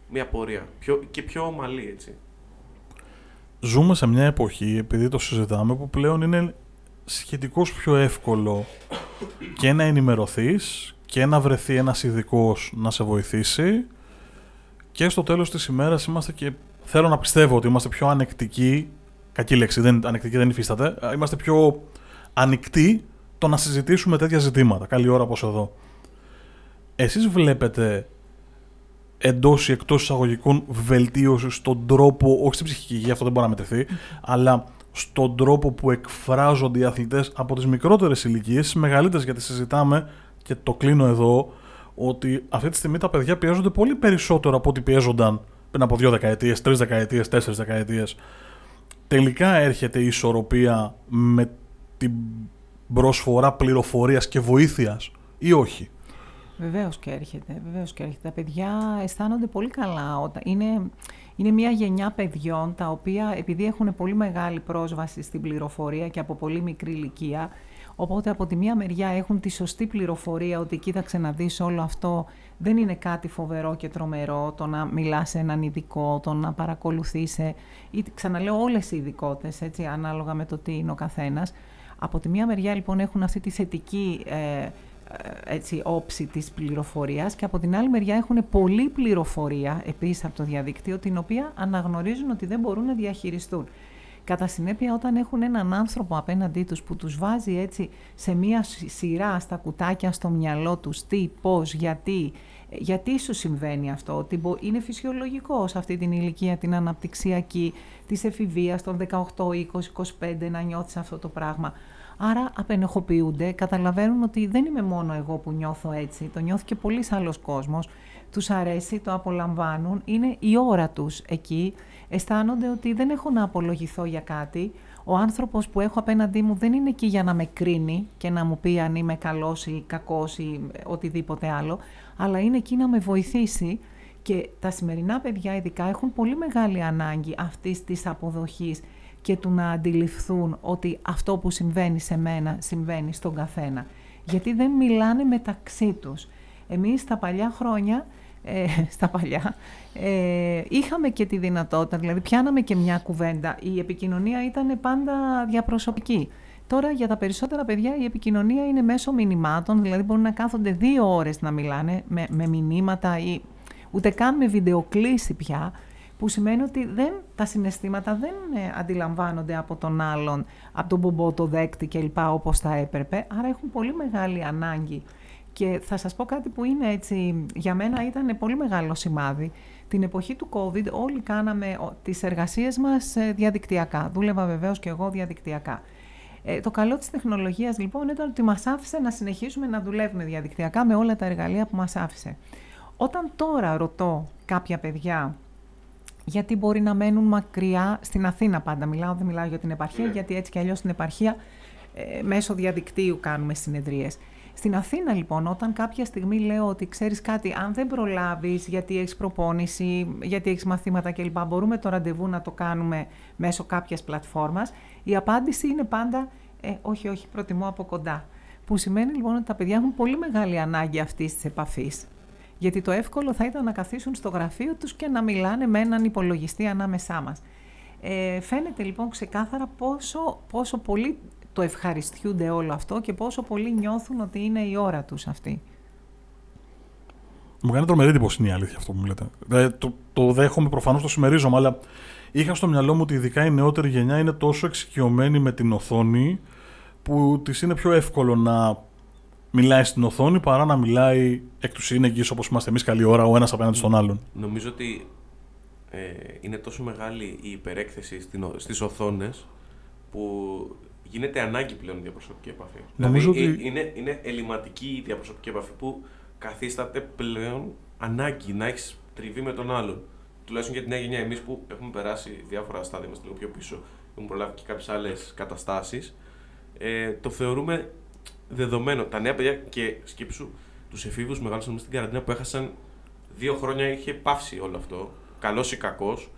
μια πορεία. Πιο, και πιο ομαλή, έτσι. Ζούμε σε μια εποχή, επειδή το συζητάμε, που πλέον είναι σχετικώς πιο εύκολο και να ενημερωθείς και να βρεθεί ένας ειδικός να σε βοηθήσει και στο τέλος της ημέρας είμαστε και θέλω να πιστεύω ότι είμαστε πιο ανεκτικοί κακή λέξη, δεν, ανεκτική δεν υφίσταται. Είμαστε πιο ανοιχτοί το να συζητήσουμε τέτοια ζητήματα. Καλή ώρα όπως εδώ. Εσείς βλέπετε εντός ή εκτός εισαγωγικών βελτίωσης στον τρόπο, όχι στην ψυχική υγεία, αυτό δεν μπορεί να μετρηθεί, αλλά στον τρόπο που εκφράζονται οι αθλητές από τις μικρότερες ηλικίες, στι μεγαλύτερες, γιατί συζητάμε και το κλείνω εδώ, ότι αυτή τη στιγμή τα παιδιά πιέζονται πολύ περισσότερο από ό,τι πιέζονταν πριν από δύο δεκαετίες, τρεις δεκαετίες, τέσσερις δεκαετίες. Τελικά έρχεται η ισορροπία με την προσφορά πληροφορίας και βοήθειας ή όχι; Βεβαίως και έρχεται. Βεβαίως και έρχεται. Τα παιδιά αισθάνονται πολύ καλά. Όταν είναι, είναι μια γενιά παιδιών τα οποία επειδή έχουν πολύ μεγάλη πρόσβαση στην πληροφορία και από πολύ μικρή ηλικία, οπότε από τη μία μεριά έχουν τη σωστή πληροφορία ότι κοίταξε να δεις όλο αυτό δεν είναι κάτι φοβερό και τρομερό το να μιλάς σε έναν ειδικό, το να παρακολουθείς, ή ξαναλέω όλες οι ειδικότητες, έτσι, ανάλογα με το τι είναι ο καθένας. Από τη μία μεριά λοιπόν έχουν αυτή τη θετική ε, ε, έτσι, όψη της πληροφορίας και από την άλλη μεριά έχουν πολλή πληροφορία επίσης από το διαδίκτυο την οποία αναγνωρίζουν ότι δεν μπορούν να διαχειριστούν. Κατά συνέπεια όταν έχουν έναν άνθρωπο απέναντί τους που τους βάζει έτσι σε μία σειρά στα κουτάκια στο μυαλό τους τι, πώς, γιατί, γιατί σου συμβαίνει αυτό, ότι είναι φυσιολογικός σε αυτή την ηλικία την αναπτυξιακή της εφηβείας των 18, 20, 25 να νιώθεις αυτό το πράγμα. Άρα απενεχοποιούνται, καταλαβαίνουν ότι δεν είμαι μόνο εγώ που νιώθω έτσι, το νιώθει και πολλοί άλλος κόσμος, τους αρέσει, το απολαμβάνουν, είναι η ώρα τους εκεί, αισθάνονται ότι δεν έχω να απολογηθώ για κάτι, ο άνθρωπος που έχω απέναντί μου δεν είναι εκεί για να με κρίνει και να μου πει αν είμαι καλός ή κακός ή οτιδήποτε άλλο, αλλά είναι εκεί να με βοηθήσει. Και τα σημερινά παιδιά ειδικά έχουν πολύ μεγάλη ανάγκη αυτής της αποδοχής και του να αντιληφθούν ότι αυτό που συμβαίνει σε μένα συμβαίνει στον καθένα. Γιατί δεν μιλάνε μεταξύ τους. Εμείς στα παλιά χρόνια, ε, στα παλιά, ε, είχαμε και τη δυνατότητα, δηλαδή πιάναμε και μια κουβέντα. Η επικοινωνία ήταν πάντα διαπροσωπική. Τώρα για τα περισσότερα παιδιά η επικοινωνία είναι μέσω μηνυμάτων, δηλαδή μπορούν να κάθονται δύο ώρες να μιλάνε με, με μηνύματα ή ούτε καν με βιντεοκλήση πια που σημαίνει ότι δεν, τα συναισθήματα δεν ε, αντιλαμβάνονται από τον άλλον, από τον μπομπό, το δέκτη κλπ. όπως θα έπρεπε, άρα έχουν πολύ μεγάλη ανάγκη. Και θα σας πω κάτι που είναι έτσι, για μένα ήταν πολύ μεγάλο σημάδι. Την εποχή του COVID όλοι κάναμε τις εργασίες μας ε, διαδικτυακά. Δούλευα βεβαίως και εγώ διαδικτυακά. Ε, το καλό της τεχνολογίας λοιπόν ήταν ότι μας άφησε να συνεχίσουμε να δουλεύουμε διαδικτυακά με όλα τα εργαλεία που μας άφησε. Όταν τώρα ρωτώ κάποια παιδιά γιατί μπορεί να μένουν μακριά στην Αθήνα πάντα. Μιλάω, δεν μιλάω για την επαρχία, ναι. γιατί έτσι κι αλλιώς στην επαρχία ε, μέσω διαδικτύου κάνουμε συνεδρίες. Στην Αθήνα λοιπόν, όταν κάποια στιγμή λέω ότι ξέρεις κάτι, αν δεν προλάβεις γιατί έχεις προπόνηση, γιατί έχεις μαθήματα κλπ. Μπορούμε το ραντεβού να το κάνουμε μέσω κάποιας πλατφόρμας. Η απάντηση είναι πάντα ε, όχι, όχι, προτιμώ από κοντά. Που σημαίνει λοιπόν ότι τα παιδιά έχουν πολύ μεγάλη ανάγκη αυτής της επαφής. Γιατί το εύκολο θα ήταν να καθίσουν στο γραφείο τους και να μιλάνε με έναν υπολογιστή ανάμεσά μας. Ε, φαίνεται λοιπόν ξεκάθαρα πόσο, πόσο πολύ το ευχαριστιούνται όλο αυτό και πόσο πολύ νιώθουν ότι είναι η ώρα τους αυτή. Μου κάνει τρομερή εντύπωση είναι η αλήθεια αυτό που μου λέτε. Ε, το, το δέχομαι, προφανώς το συμμερίζομαι, αλλά είχα στο μυαλό μου ότι ειδικά η νεότερη γενιά είναι τόσο εξοικειωμένη με την οθόνη που της είναι πιο εύκολο να μιλάει στην οθόνη παρά να μιλάει εκ του σύνεγγυς όπως είμαστε εμείς καλή ώρα ο ένας απέναντι στον άλλον. Νομίζω ότι ε, είναι τόσο μεγάλη η υπερέκθεση στις οθόνες που γίνεται ανάγκη πλέον η διαπροσωπική επαφή. Νομίζω δηλαδή, ότι... Ε, είναι, είναι ελληματική η διαπροσωπική επαφή που καθίσταται πλέον ανάγκη να έχεις τριβή με τον άλλον. Τουλάχιστον για την νέα γενιά, εμείς που έχουμε περάσει διάφορα στάδια, είμαστε λίγο πιο πίσω, έχουμε προλάβει και κάποιες άλλες καταστάσεις, ε, το θεωρούμε δεδομένο. Τα νέα παιδιά και σκέψου τους εφήβους μεγάλωσαν στην καραντίνα που έχασαν δύο χρόνια είχε πάυσει όλο αυτό. Καλός ή κακός.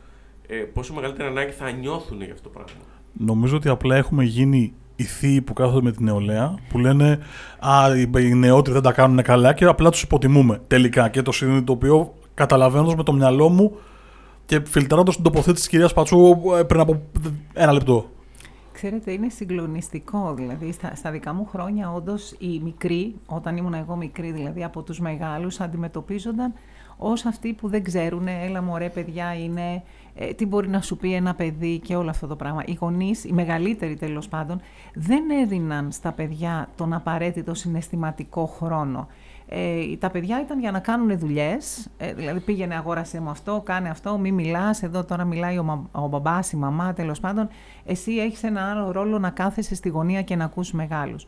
Ε, πόσο μεγαλύτερη ανάγκη θα νιώθουν για αυτό το πράγμα. Νομίζω ότι απλά έχουμε γίνει οι θείοι που κάθονται με την νεολαία που λένε Α, οι νεότεροι δεν τα κάνουν καλά και απλά τους υποτιμούμε τελικά. Και το συνειδητοποιώ καταλαβαίνοντας με το μυαλό μου και φιλτράροντας την τοποθέτηση της κυρίας Πατσού ε, πριν από ένα λεπτό. Ξέρετε, είναι συγκλονιστικό. Δηλαδή, στα, στα δικά μου χρόνια, όντως οι μικροί, όταν ήμουν εγώ μικρή, δηλαδή από τους μεγάλους, αντιμετωπίζονταν ως αυτοί που δεν ξέρουν, έλα μωρέ παιδιά είναι, ε, τι μπορεί να σου πει ένα παιδί και όλο αυτό το πράγμα. Οι γονείς, οι μεγαλύτεροι τέλος πάντων, δεν έδιναν στα παιδιά τον απαραίτητο συναισθηματικό χρόνο. Ε, τα παιδιά ήταν για να κάνουν δουλειές. Ε, δηλαδή πήγαινε, αγόρασε μου αυτό, κάνε αυτό, μη μιλάς. Εδώ τώρα μιλάει ο, ο μπαμπάς, η μαμά, τέλος πάντων. Εσύ έχεις ένα άλλο ρόλο να κάθεσαι στη γωνία και να ακούς μεγάλους.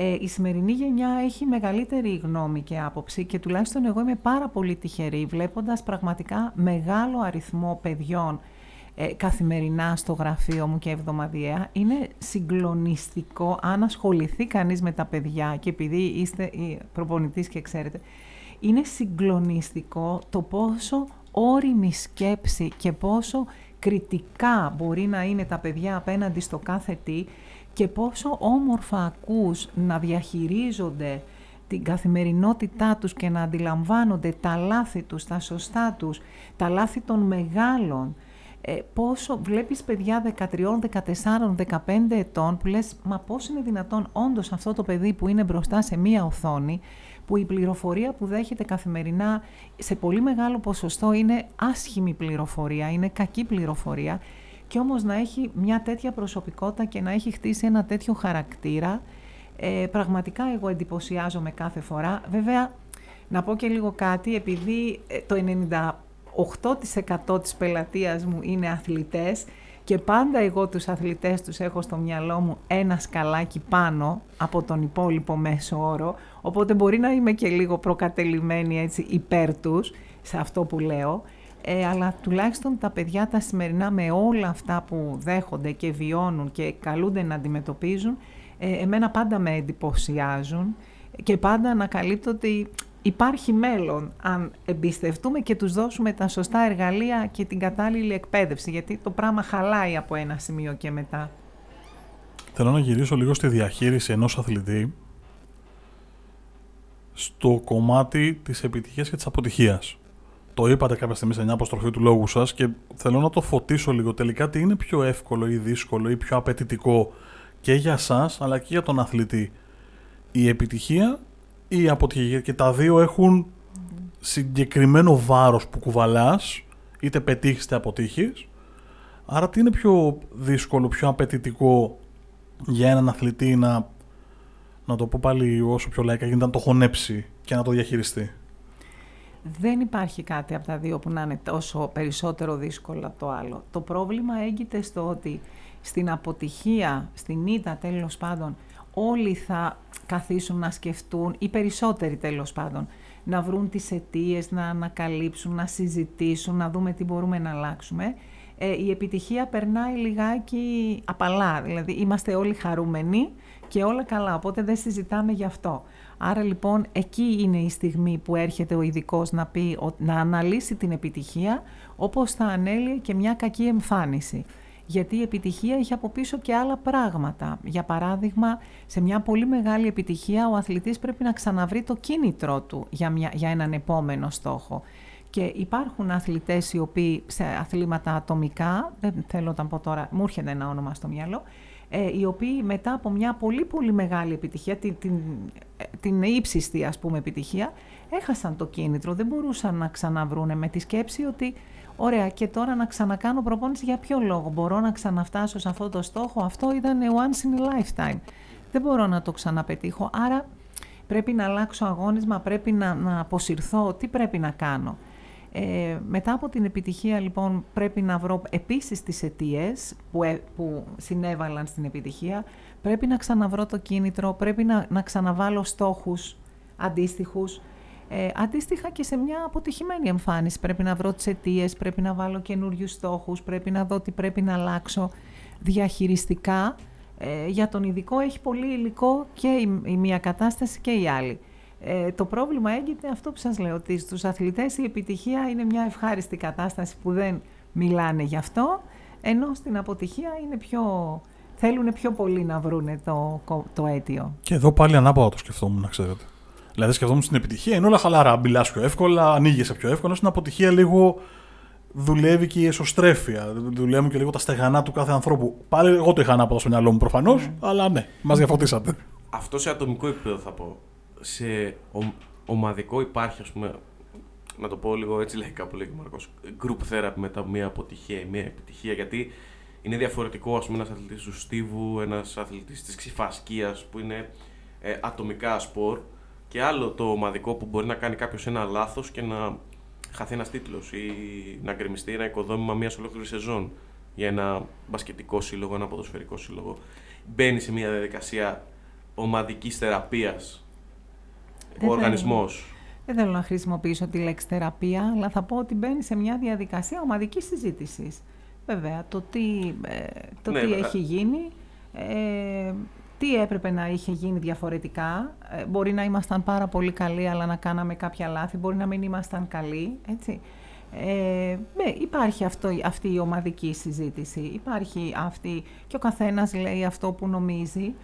Ε, η σημερινή γενιά έχει μεγαλύτερη γνώμη και άποψη και τουλάχιστον εγώ είμαι πάρα πολύ τυχερή βλέποντας πραγματικά μεγάλο αριθμό παιδιών ε, καθημερινά στο γραφείο μου και εβδομαδιαία. Είναι συγκλονιστικό αν ασχοληθεί κανείς με τα παιδιά και επειδή είστε προπονητής και ξέρετε, είναι συγκλονιστικό το πόσο όριμη σκέψη και πόσο κριτικά μπορεί να είναι τα παιδιά απέναντι στο κάθε τι και πόσο όμορφα ακούς να διαχειρίζονται την καθημερινότητά τους και να αντιλαμβάνονται τα λάθη τους, τα σωστά τους, τα λάθη των μεγάλων. Ε, πόσο βλέπεις παιδιά 13, 14, 15 ετών που λες μα πώς είναι δυνατόν όντως αυτό το παιδί που είναι μπροστά σε μία οθόνη που η πληροφορία που δέχεται καθημερινά σε πολύ μεγάλο ποσοστό είναι άσχημη πληροφορία, είναι κακή πληροφορία και όμως να έχει μια τέτοια προσωπικότητα και να έχει χτίσει ένα τέτοιο χαρακτήρα, ε, πραγματικά εγώ εντυπωσιάζομαι κάθε φορά. Βέβαια, να πω και λίγο κάτι, επειδή ε, το 98% της πελατείας μου είναι αθλητές και πάντα εγώ τους αθλητές τους έχω στο μυαλό μου ένα σκαλάκι πάνω από τον υπόλοιπο μέσο όρο, οπότε μπορεί να είμαι και λίγο προκατελημένη έτσι υπέρ τους σε αυτό που λέω, ε, αλλά τουλάχιστον τα παιδιά τα σημερινά με όλα αυτά που δέχονται και βιώνουν και καλούνται να αντιμετωπίζουν, ε, εμένα πάντα με εντυπωσιάζουν και πάντα ανακαλύπτω ότι υπάρχει μέλλον αν εμπιστευτούμε και τους δώσουμε τα σωστά εργαλεία και την κατάλληλη εκπαίδευση, γιατί το πράγμα χαλάει από ένα σημείο και μετά. Θέλω να γυρίσω λίγο στη διαχείριση ενός αθλητή στο κομμάτι της επιτυχίας και της αποτυχίας το είπατε κάποια στιγμή σε μια αποστροφή του λόγου σας και θέλω να το φωτίσω λίγο. Τελικά τι είναι πιο εύκολο ή δύσκολο ή πιο απαιτητικό και για εσά αλλά και για τον αθλητή. Η επιτυχία ή η αποτυχία. Και τα δύο έχουν συγκεκριμένο βάρος που κουβαλάς, είτε πετύχεις είτε αποτύχεις. Άρα τι είναι πιο δύσκολο, πιο απαιτητικό για έναν αθλητή να, να το πω πάλι όσο πιο λαϊκά γίνεται, να το χωνέψει και να το διαχειριστεί; Δεν υπάρχει κάτι από τα δύο που να είναι τόσο περισσότερο δύσκολο από το άλλο. Το πρόβλημα έγκυται στο ότι στην αποτυχία, στην ήττα τέλος πάντων, όλοι θα καθίσουν να σκεφτούν, οι περισσότεροι τέλος πάντων, να βρουν τις αιτίες, να ανακαλύψουν, να συζητήσουν, να δούμε τι μπορούμε να αλλάξουμε. Ε, η επιτυχία περνάει λιγάκι απαλά, δηλαδή είμαστε όλοι χαρούμενοι και όλα καλά, οπότε δεν συζητάμε γι' αυτό. Άρα λοιπόν εκεί είναι η στιγμή που έρχεται ο ειδικός να πει, να αναλύσει την επιτυχία όπως θα ανέλυε και μια κακή εμφάνιση. Γιατί η επιτυχία έχει από πίσω και άλλα πράγματα. Για παράδειγμα, σε μια πολύ μεγάλη επιτυχία ο αθλητής πρέπει να ξαναβρει το κίνητρό του για, μια, για έναν επόμενο στόχο. Και υπάρχουν αθλητές οι οποίοι σε αθλήματα ατομικά, δεν θέλω να πω τώρα, μου έρχεται ένα όνομα στο μυαλό, ε, οι οποίοι μετά από μια πολύ πολύ μεγάλη επιτυχία, την, την, την ύψιστη ας πούμε επιτυχία, έχασαν το κίνητρο, δεν μπορούσαν να ξαναβρούνε με τη σκέψη ότι ωραία και τώρα να ξανακάνω προπόνηση για ποιο λόγο, μπορώ να ξαναφτάσω σε αυτό το στόχο, αυτό ήταν once in a lifetime, δεν μπορώ να το ξαναπετύχω, άρα πρέπει να αλλάξω αγώνισμα, πρέπει να, να αποσυρθώ, τι πρέπει να κάνω; Ε, μετά από την επιτυχία λοιπόν πρέπει να βρω επίσης τις αιτίες που, ε, που συνέβαλαν στην επιτυχία. Πρέπει να ξαναβρω το κίνητρο, πρέπει να, να ξαναβάλω στόχους αντίστοιχους. Ε, αντίστοιχα και σε μια αποτυχημένη εμφάνιση πρέπει να βρω τις αιτίες, πρέπει να βάλω καινούριους στόχους, πρέπει να δω τι πρέπει να αλλάξω διαχειριστικά. Ε, για τον ειδικό έχει πολύ υλικό και η, η μία κατάσταση και η άλλη. Ε, το πρόβλημα έγκυται αυτό που σας λέω, ότι στους αθλητές η επιτυχία είναι μια ευχάριστη κατάσταση που δεν μιλάνε γι' αυτό, ενώ στην αποτυχία είναι πιο... θέλουν πιο πολύ να βρούνε το, το αίτιο. Και εδώ πάλι ανάποδα το σκεφτόμουν, να ξέρετε. Δηλαδή σκεφτόμουν στην επιτυχία, είναι όλα χαλαρά, μιλάς πιο εύκολα, ανοίγεσαι πιο εύκολα, στην αποτυχία λίγο δουλεύει και η εσωστρέφεια. Δουλεύουν και λίγο τα στεγανά του κάθε ανθρώπου. Πάλι εγώ το είχα ανάποδα στο μυαλό μου προφανώς, αλλά ναι, μας διαφωτίσατε. Αυτό σε ατομικό επίπεδο θα πω. Σε ομαδικό υπάρχει, ας πούμε, να το πω λίγο έτσι λαϊκά που λέει ο Μαρκός, group therapy μετά μία αποτυχία ή μία επιτυχία, γιατί είναι διαφορετικό ας πούμε ένας αθλητής του στίβου, ένας αθλητής της ξυφασκίας που είναι ε, ατομικά σπορ και άλλο το ομαδικό που μπορεί να κάνει κάποιος ένα λάθος και να χαθεί ένας τίτλος ή να γκρεμιστεί ένα οικοδόμημα μιας ολόκληρης σεζόν για ένα μπασκετικό σύλλογο, ένα ποδοσφαιρικό σύλλογο. Μπαίνει σε μια διαδικασία ομαδικής θεραπείας ο οργανισμός. Δεν θέλω να χρησιμοποιήσω τη λέξη θεραπεία, αλλά θα πω ότι μπαίνει σε μια διαδικασία ομαδικής συζήτησης. Βέβαια, το τι, ε, το ναι, τι έχει γίνει, ε, τι έπρεπε να είχε γίνει διαφορετικά. Ε, μπορεί να ήμασταν πάρα πολύ καλοί, αλλά να κάναμε κάποια λάθη. Μπορεί να μην ήμασταν καλοί, έτσι. Ε, ναι, υπάρχει αυτό, αυτή η ομαδική συζήτηση. Υπάρχει αυτή και ο καθένας λέει αυτό που νομίζει.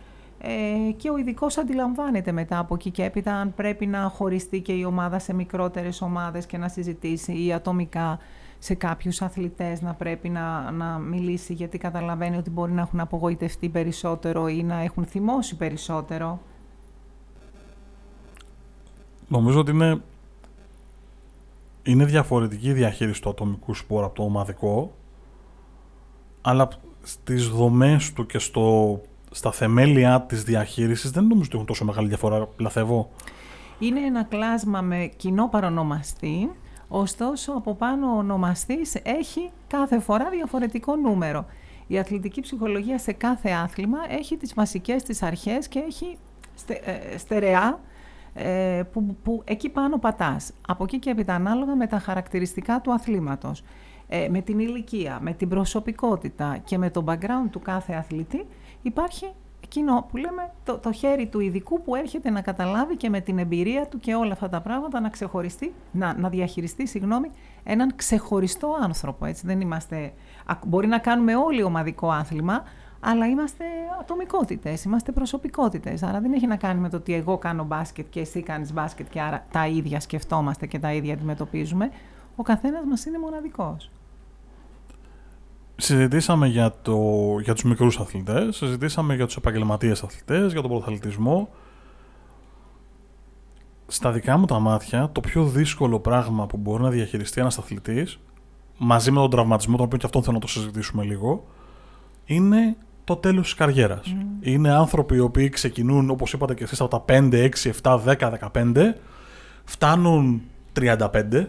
Ε, και ο ειδικός αντιλαμβάνεται μετά από εκεί και έπειτα αν πρέπει να χωριστεί και η ομάδα σε μικρότερες ομάδες και να συζητήσει ή ατομικά σε κάποιους αθλητές να πρέπει να, να μιλήσει γιατί καταλαβαίνει ότι μπορεί να έχουν απογοητευτεί περισσότερο ή να έχουν θυμώσει περισσότερο. Νομίζω ότι είναι, είναι διαφορετική η διαχείριση του ατομικού σπορ από το ομαδικό αλλά στις δομές του και στο στα θεμέλια της διαχείρισης δεν νομίζω ότι έχουν τόσο μεγάλη διαφορά, λαθεύω. Είναι ένα κλάσμα με κοινό παρονομαστή, ωστόσο από πάνω ο ονομαστής έχει κάθε φορά διαφορετικό νούμερο. Η αθλητική ψυχολογία σε κάθε άθλημα έχει τις βασικές της αρχές και έχει στε, ε, στερεά ε, που, που εκεί πάνω πατάς. Από εκεί και έπειτα ανάλογα με τα χαρακτηριστικά του αθλήματος, ε, με την ηλικία, με την προσωπικότητα και με το background του κάθε αθλητή, υπάρχει εκείνο που λέμε το, το χέρι του ειδικού που έρχεται να καταλάβει και με την εμπειρία του και όλα αυτά τα πράγματα να ξεχωριστεί, να, να διαχειριστεί, συγγνώμη, έναν ξεχωριστό άνθρωπο. Έτσι. Δεν είμαστε, μπορεί να κάνουμε όλοι ομαδικό άθλημα, αλλά είμαστε ατομικότητες, είμαστε προσωπικότητες. Άρα δεν έχει να κάνει με το ότι εγώ κάνω μπάσκετ και εσύ κάνεις μπάσκετ και άρα τα ίδια σκεφτόμαστε και τα ίδια αντιμετωπίζουμε. Ο καθένας μας είναι μοναδικός. Συζητήσαμε για, το, για τους μικρούς αθλητές, συζητήσαμε για τους επαγγελματίες αθλητές, για τον πρωταθλητισμό. Στα δικά μου τα μάτια, το πιο δύσκολο πράγμα που μπορεί να διαχειριστεί ένας αθλητής, μαζί με τον τραυματισμό, τον οποίο και αυτόν θέλω να το συζητήσουμε λίγο, είναι το τέλος της καριέρας. Είναι άνθρωποι οι οποίοι ξεκινούν, όπως είπατε και εσείς, από τα 5, 6, 7, 10, 15, φτάνουν 35,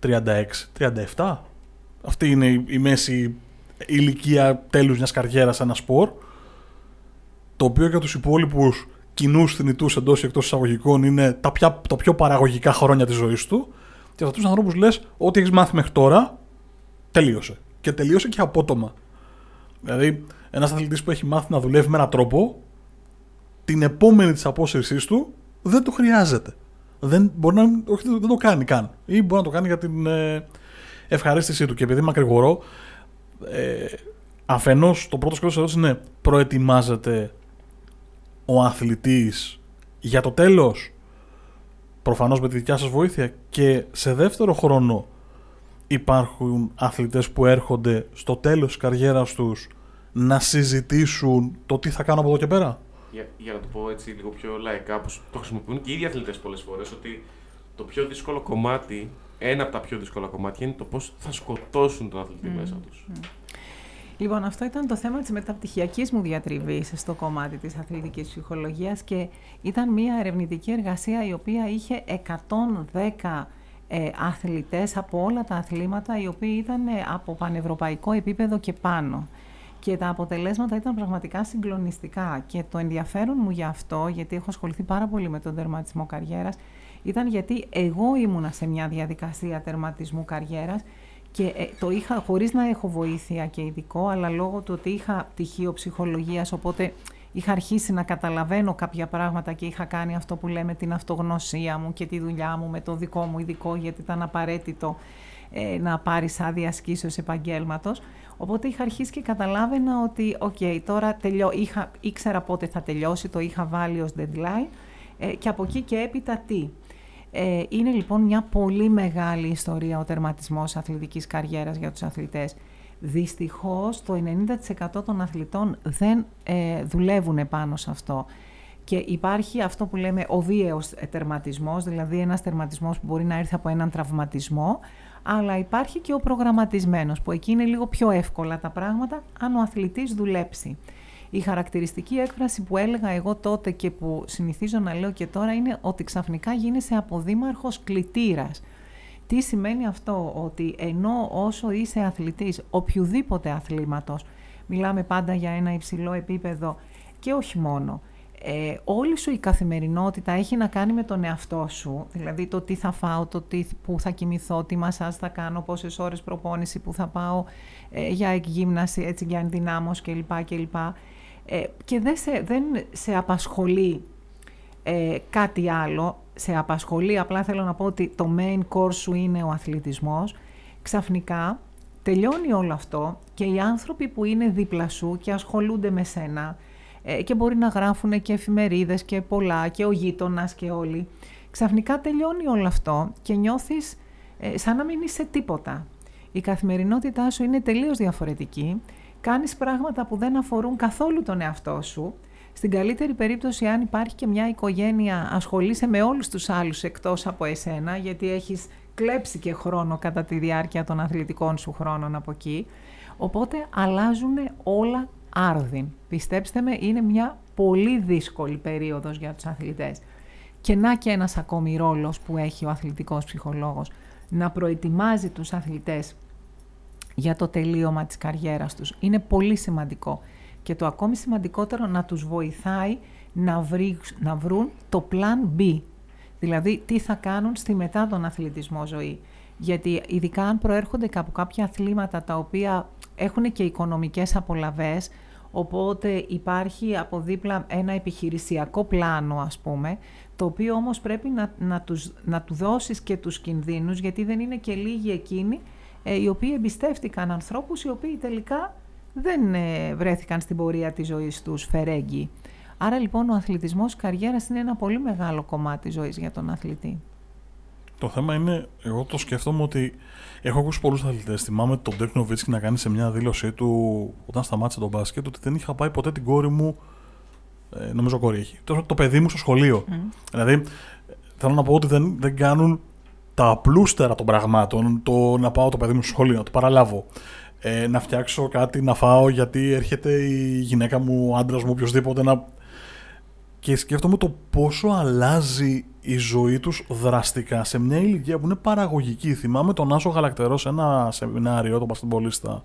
36, 37. Αυτή είναι η μέση ηλικία τέλους μιας καριέρας σε ένα σπορ. Το οποίο για τους υπόλοιπους κοινούς θνητούς εντός ή εκτός εισαγωγικών είναι τα, πια, τα πιο παραγωγικά χρόνια της ζωής του. Και αυτούς τους ανθρώπους λες: Ό,τι έχεις μάθει μέχρι τώρα, τελείωσε. Και τελείωσε και απότομα. Δηλαδή, ένας αθλητής που έχει μάθει να δουλεύει με έναν τρόπο, την επόμενη της απόσυρσής του δεν το χρειάζεται. Δεν, μπορεί να, όχι, δεν το κάνει καν. Ή μπορεί να το κάνει για την ε, ευχαρίστησή του. Και επειδή μακρηγορώ, ε, αφενός το πρώτο σκέλος ερώτηση είναι προετοιμάζεται ο αθλητής για το τέλος; Προφανώς με τη δικιά σας βοήθεια και σε δεύτερο χρόνο υπάρχουν αθλητές που έρχονται στο τέλος της καριέρας τους να συζητήσουν το τι θα κάνω από εδώ και πέρα; Για, για να το πω έτσι λίγο πιο λαϊκά, που το χρησιμοποιούν και οι ίδιοι αθλητές πολλές φορές, ότι το πιο δύσκολο κομμάτι ένα από τα πιο δύσκολα κομμάτια είναι το πώς θα σκοτώσουν τον αθλητή μέσα τους. Λοιπόν, αυτό ήταν το θέμα της μεταπτυχιακής μου διατριβής στο κομμάτι της αθλητικής ψυχολογίας και ήταν μια ερευνητική εργασία η οποία είχε 110 ε, αθλητές από όλα τα αθλήματα οι οποίοι ήταν ε, από πανευρωπαϊκό επίπεδο και πάνω. Και τα αποτελέσματα ήταν πραγματικά συγκλονιστικά και το ενδιαφέρον μου για αυτό, γιατί έχω ασχοληθεί πάρα πολύ με τον τερματισμό καριέρας, ήταν γιατί εγώ ήμουνα σε μια διαδικασία τερματισμού καριέρας και ε, το είχα χωρίς να έχω βοήθεια και ειδικό, αλλά λόγω του ότι είχα πτυχίο ψυχολογίας, οπότε είχα αρχίσει να καταλαβαίνω κάποια πράγματα και είχα κάνει αυτό που λέμε την αυτογνωσία μου και τη δουλειά μου με το δικό μου ειδικό, γιατί ήταν απαραίτητο ε, να πάρεις άδεια ασκήσεως επαγγέλματος. Οπότε είχα αρχίσει και καταλάβαινα ότι, οκ, τώρα τελειώ, είχα, ήξερα πότε θα τελειώσει, το είχα βάλει ως deadline ε, και από εκεί και έπειτα τι; Ε, είναι λοιπόν μια πολύ μεγάλη ιστορία ο τερματισμός αθλητικής καριέρας για τους αθλητές. Δυστυχώς το 90% των αθλητών δεν ε, δουλεύουν πάνω σε αυτό. Και υπάρχει αυτό που λέμε ο βίαιος τερματισμός, δηλαδή ένας τερματισμός που μπορεί να έρθει από έναν τραυματισμό, αλλά υπάρχει και ο προγραμματισμένος, που εκεί είναι λίγο πιο εύκολα τα πράγματα αν ο αθλητής δουλέψει. Η χαρακτηριστική έκφραση που έλεγα εγώ τότε και που συνηθίζω να λέω και τώρα είναι ότι ξαφνικά γίνεσαι αποδήμαρχος κλητήρας. Τι σημαίνει αυτό, ότι ενώ όσο είσαι αθλητής οποιοδήποτε αθλήματος, μιλάμε πάντα για ένα υψηλό επίπεδο και όχι μόνο, ε, όλη σου η καθημερινότητα έχει να κάνει με τον εαυτό σου, δηλαδή το τι θα φάω, το τι, που θα κοιμηθώ, τι μασάς θα κάνω, πόσες ώρες προπόνηση που θα πάω ε, για εκγύμναση, έτσι, για ενδυνάμωση κλπ. κλπ. Ε, και δεν σε, δεν σε απασχολεί ε, κάτι άλλο, σε απασχολεί, απλά θέλω να πω ότι το main course σου είναι ο αθλητισμός, ξαφνικά τελειώνει όλο αυτό και οι άνθρωποι που είναι δίπλα σου και ασχολούνται με σένα ε, και μπορεί να γράφουν και εφημερίδες και πολλά και ο γείτονας και όλοι, ξαφνικά τελειώνει όλο αυτό και νιώθεις ε, σαν να μην είσαι τίποτα. Η καθημερινότητά σου είναι τελείως διαφορετική, κάνεις πράγματα που δεν αφορούν καθόλου τον εαυτό σου, στην καλύτερη περίπτωση, αν υπάρχει και μια οικογένεια, ασχολείσαι με όλους τους άλλους εκτός από εσένα, γιατί έχεις κλέψει και χρόνο κατά τη διάρκεια των αθλητικών σου χρόνων από εκεί. Οπότε αλλάζουν όλα άρδιν. Πιστέψτε με, είναι μια πολύ δύσκολη περίοδος για τους αθλητές. Και να και ένας ακόμη ρόλος που έχει ο αθλητικός ψυχολόγος, να προετοιμάζει τους αθλητές για το τελείωμα της καριέρας τους. Είναι πολύ σημαντικό και το ακόμη σημαντικότερο να τους βοηθάει να, βρει, να βρουν το plan B, δηλαδή τι θα κάνουν στη μετά τον αθλητισμό ζωή. Γιατί ειδικά αν προέρχονται από κάποια αθλήματα τα οποία έχουν και οικονομικές απολαβές, οπότε υπάρχει από δίπλα ένα επιχειρησιακό πλάνο ας πούμε, το οποίο όμως πρέπει να, να, τους, να του δώσεις και τους κινδύνους, γιατί δεν είναι και λίγοι εκείνοι ε, οι οποίοι εμπιστεύτηκαν ανθρώπους οι οποίοι τελικά δεν ε, βρέθηκαν στην πορεία της ζωής τους φερέγγι. Άρα λοιπόν ο αθλητισμός καριέρας είναι ένα πολύ μεγάλο κομμάτι ζωής για τον αθλητή. Το θέμα είναι, εγώ το σκέφτομαι ότι έχω ακούσει πολλούς αθλητές. Θυμάμαι τον Ντέρκ Νοβίτσκι να κάνει σε μια δήλωσή του όταν σταμάτησε τον μπάσκετ ότι δεν είχα πάει ποτέ την κόρη μου. Ε, νομίζω κόρη έχει. Το, το παιδί μου στο σχολείο. Δηλαδή, θέλω να πω ότι δεν, δεν κάνουν τα απλούστερα των πραγμάτων. Το να πάω το παιδί μου στο σχολείο, να το παραλάβω ε, να φτιάξω κάτι να φάω γιατί έρχεται η γυναίκα μου, ο άντρας μου, οποιοδήποτε να... Και σκέφτομαι το πόσο αλλάζει η ζωή τους δραστικά σε μια ηλικία που είναι παραγωγική. Θυμάμαι τον Άσο Γαλακτερό σε ένα σεμινάριο, τον παστιμπολίστα,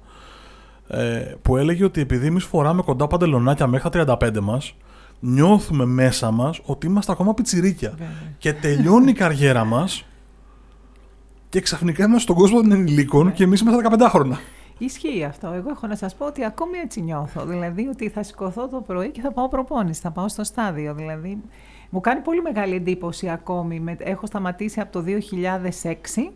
ε, που έλεγε ότι επειδή εμείς φοράμε κοντά παντελονάκια μέχρι τα 35 μας, νιώθουμε μέσα μας ότι είμαστε ακόμα πιτσιρίκια. Και τελειώνει η καριέρα μας και ξαφνικά είμαστε στον κόσμο των ενηλίκων και εμείς είμαστε 15 χρόνια. Ισχύει αυτό. Εγώ έχω να σας πω ότι ακόμη έτσι νιώθω. Δηλαδή ότι θα σηκωθώ το πρωί και θα πάω προπόνηση, θα πάω στο στάδιο. Δηλαδή μου κάνει πολύ μεγάλη εντύπωση ακόμη. Έχω σταματήσει από το 2006.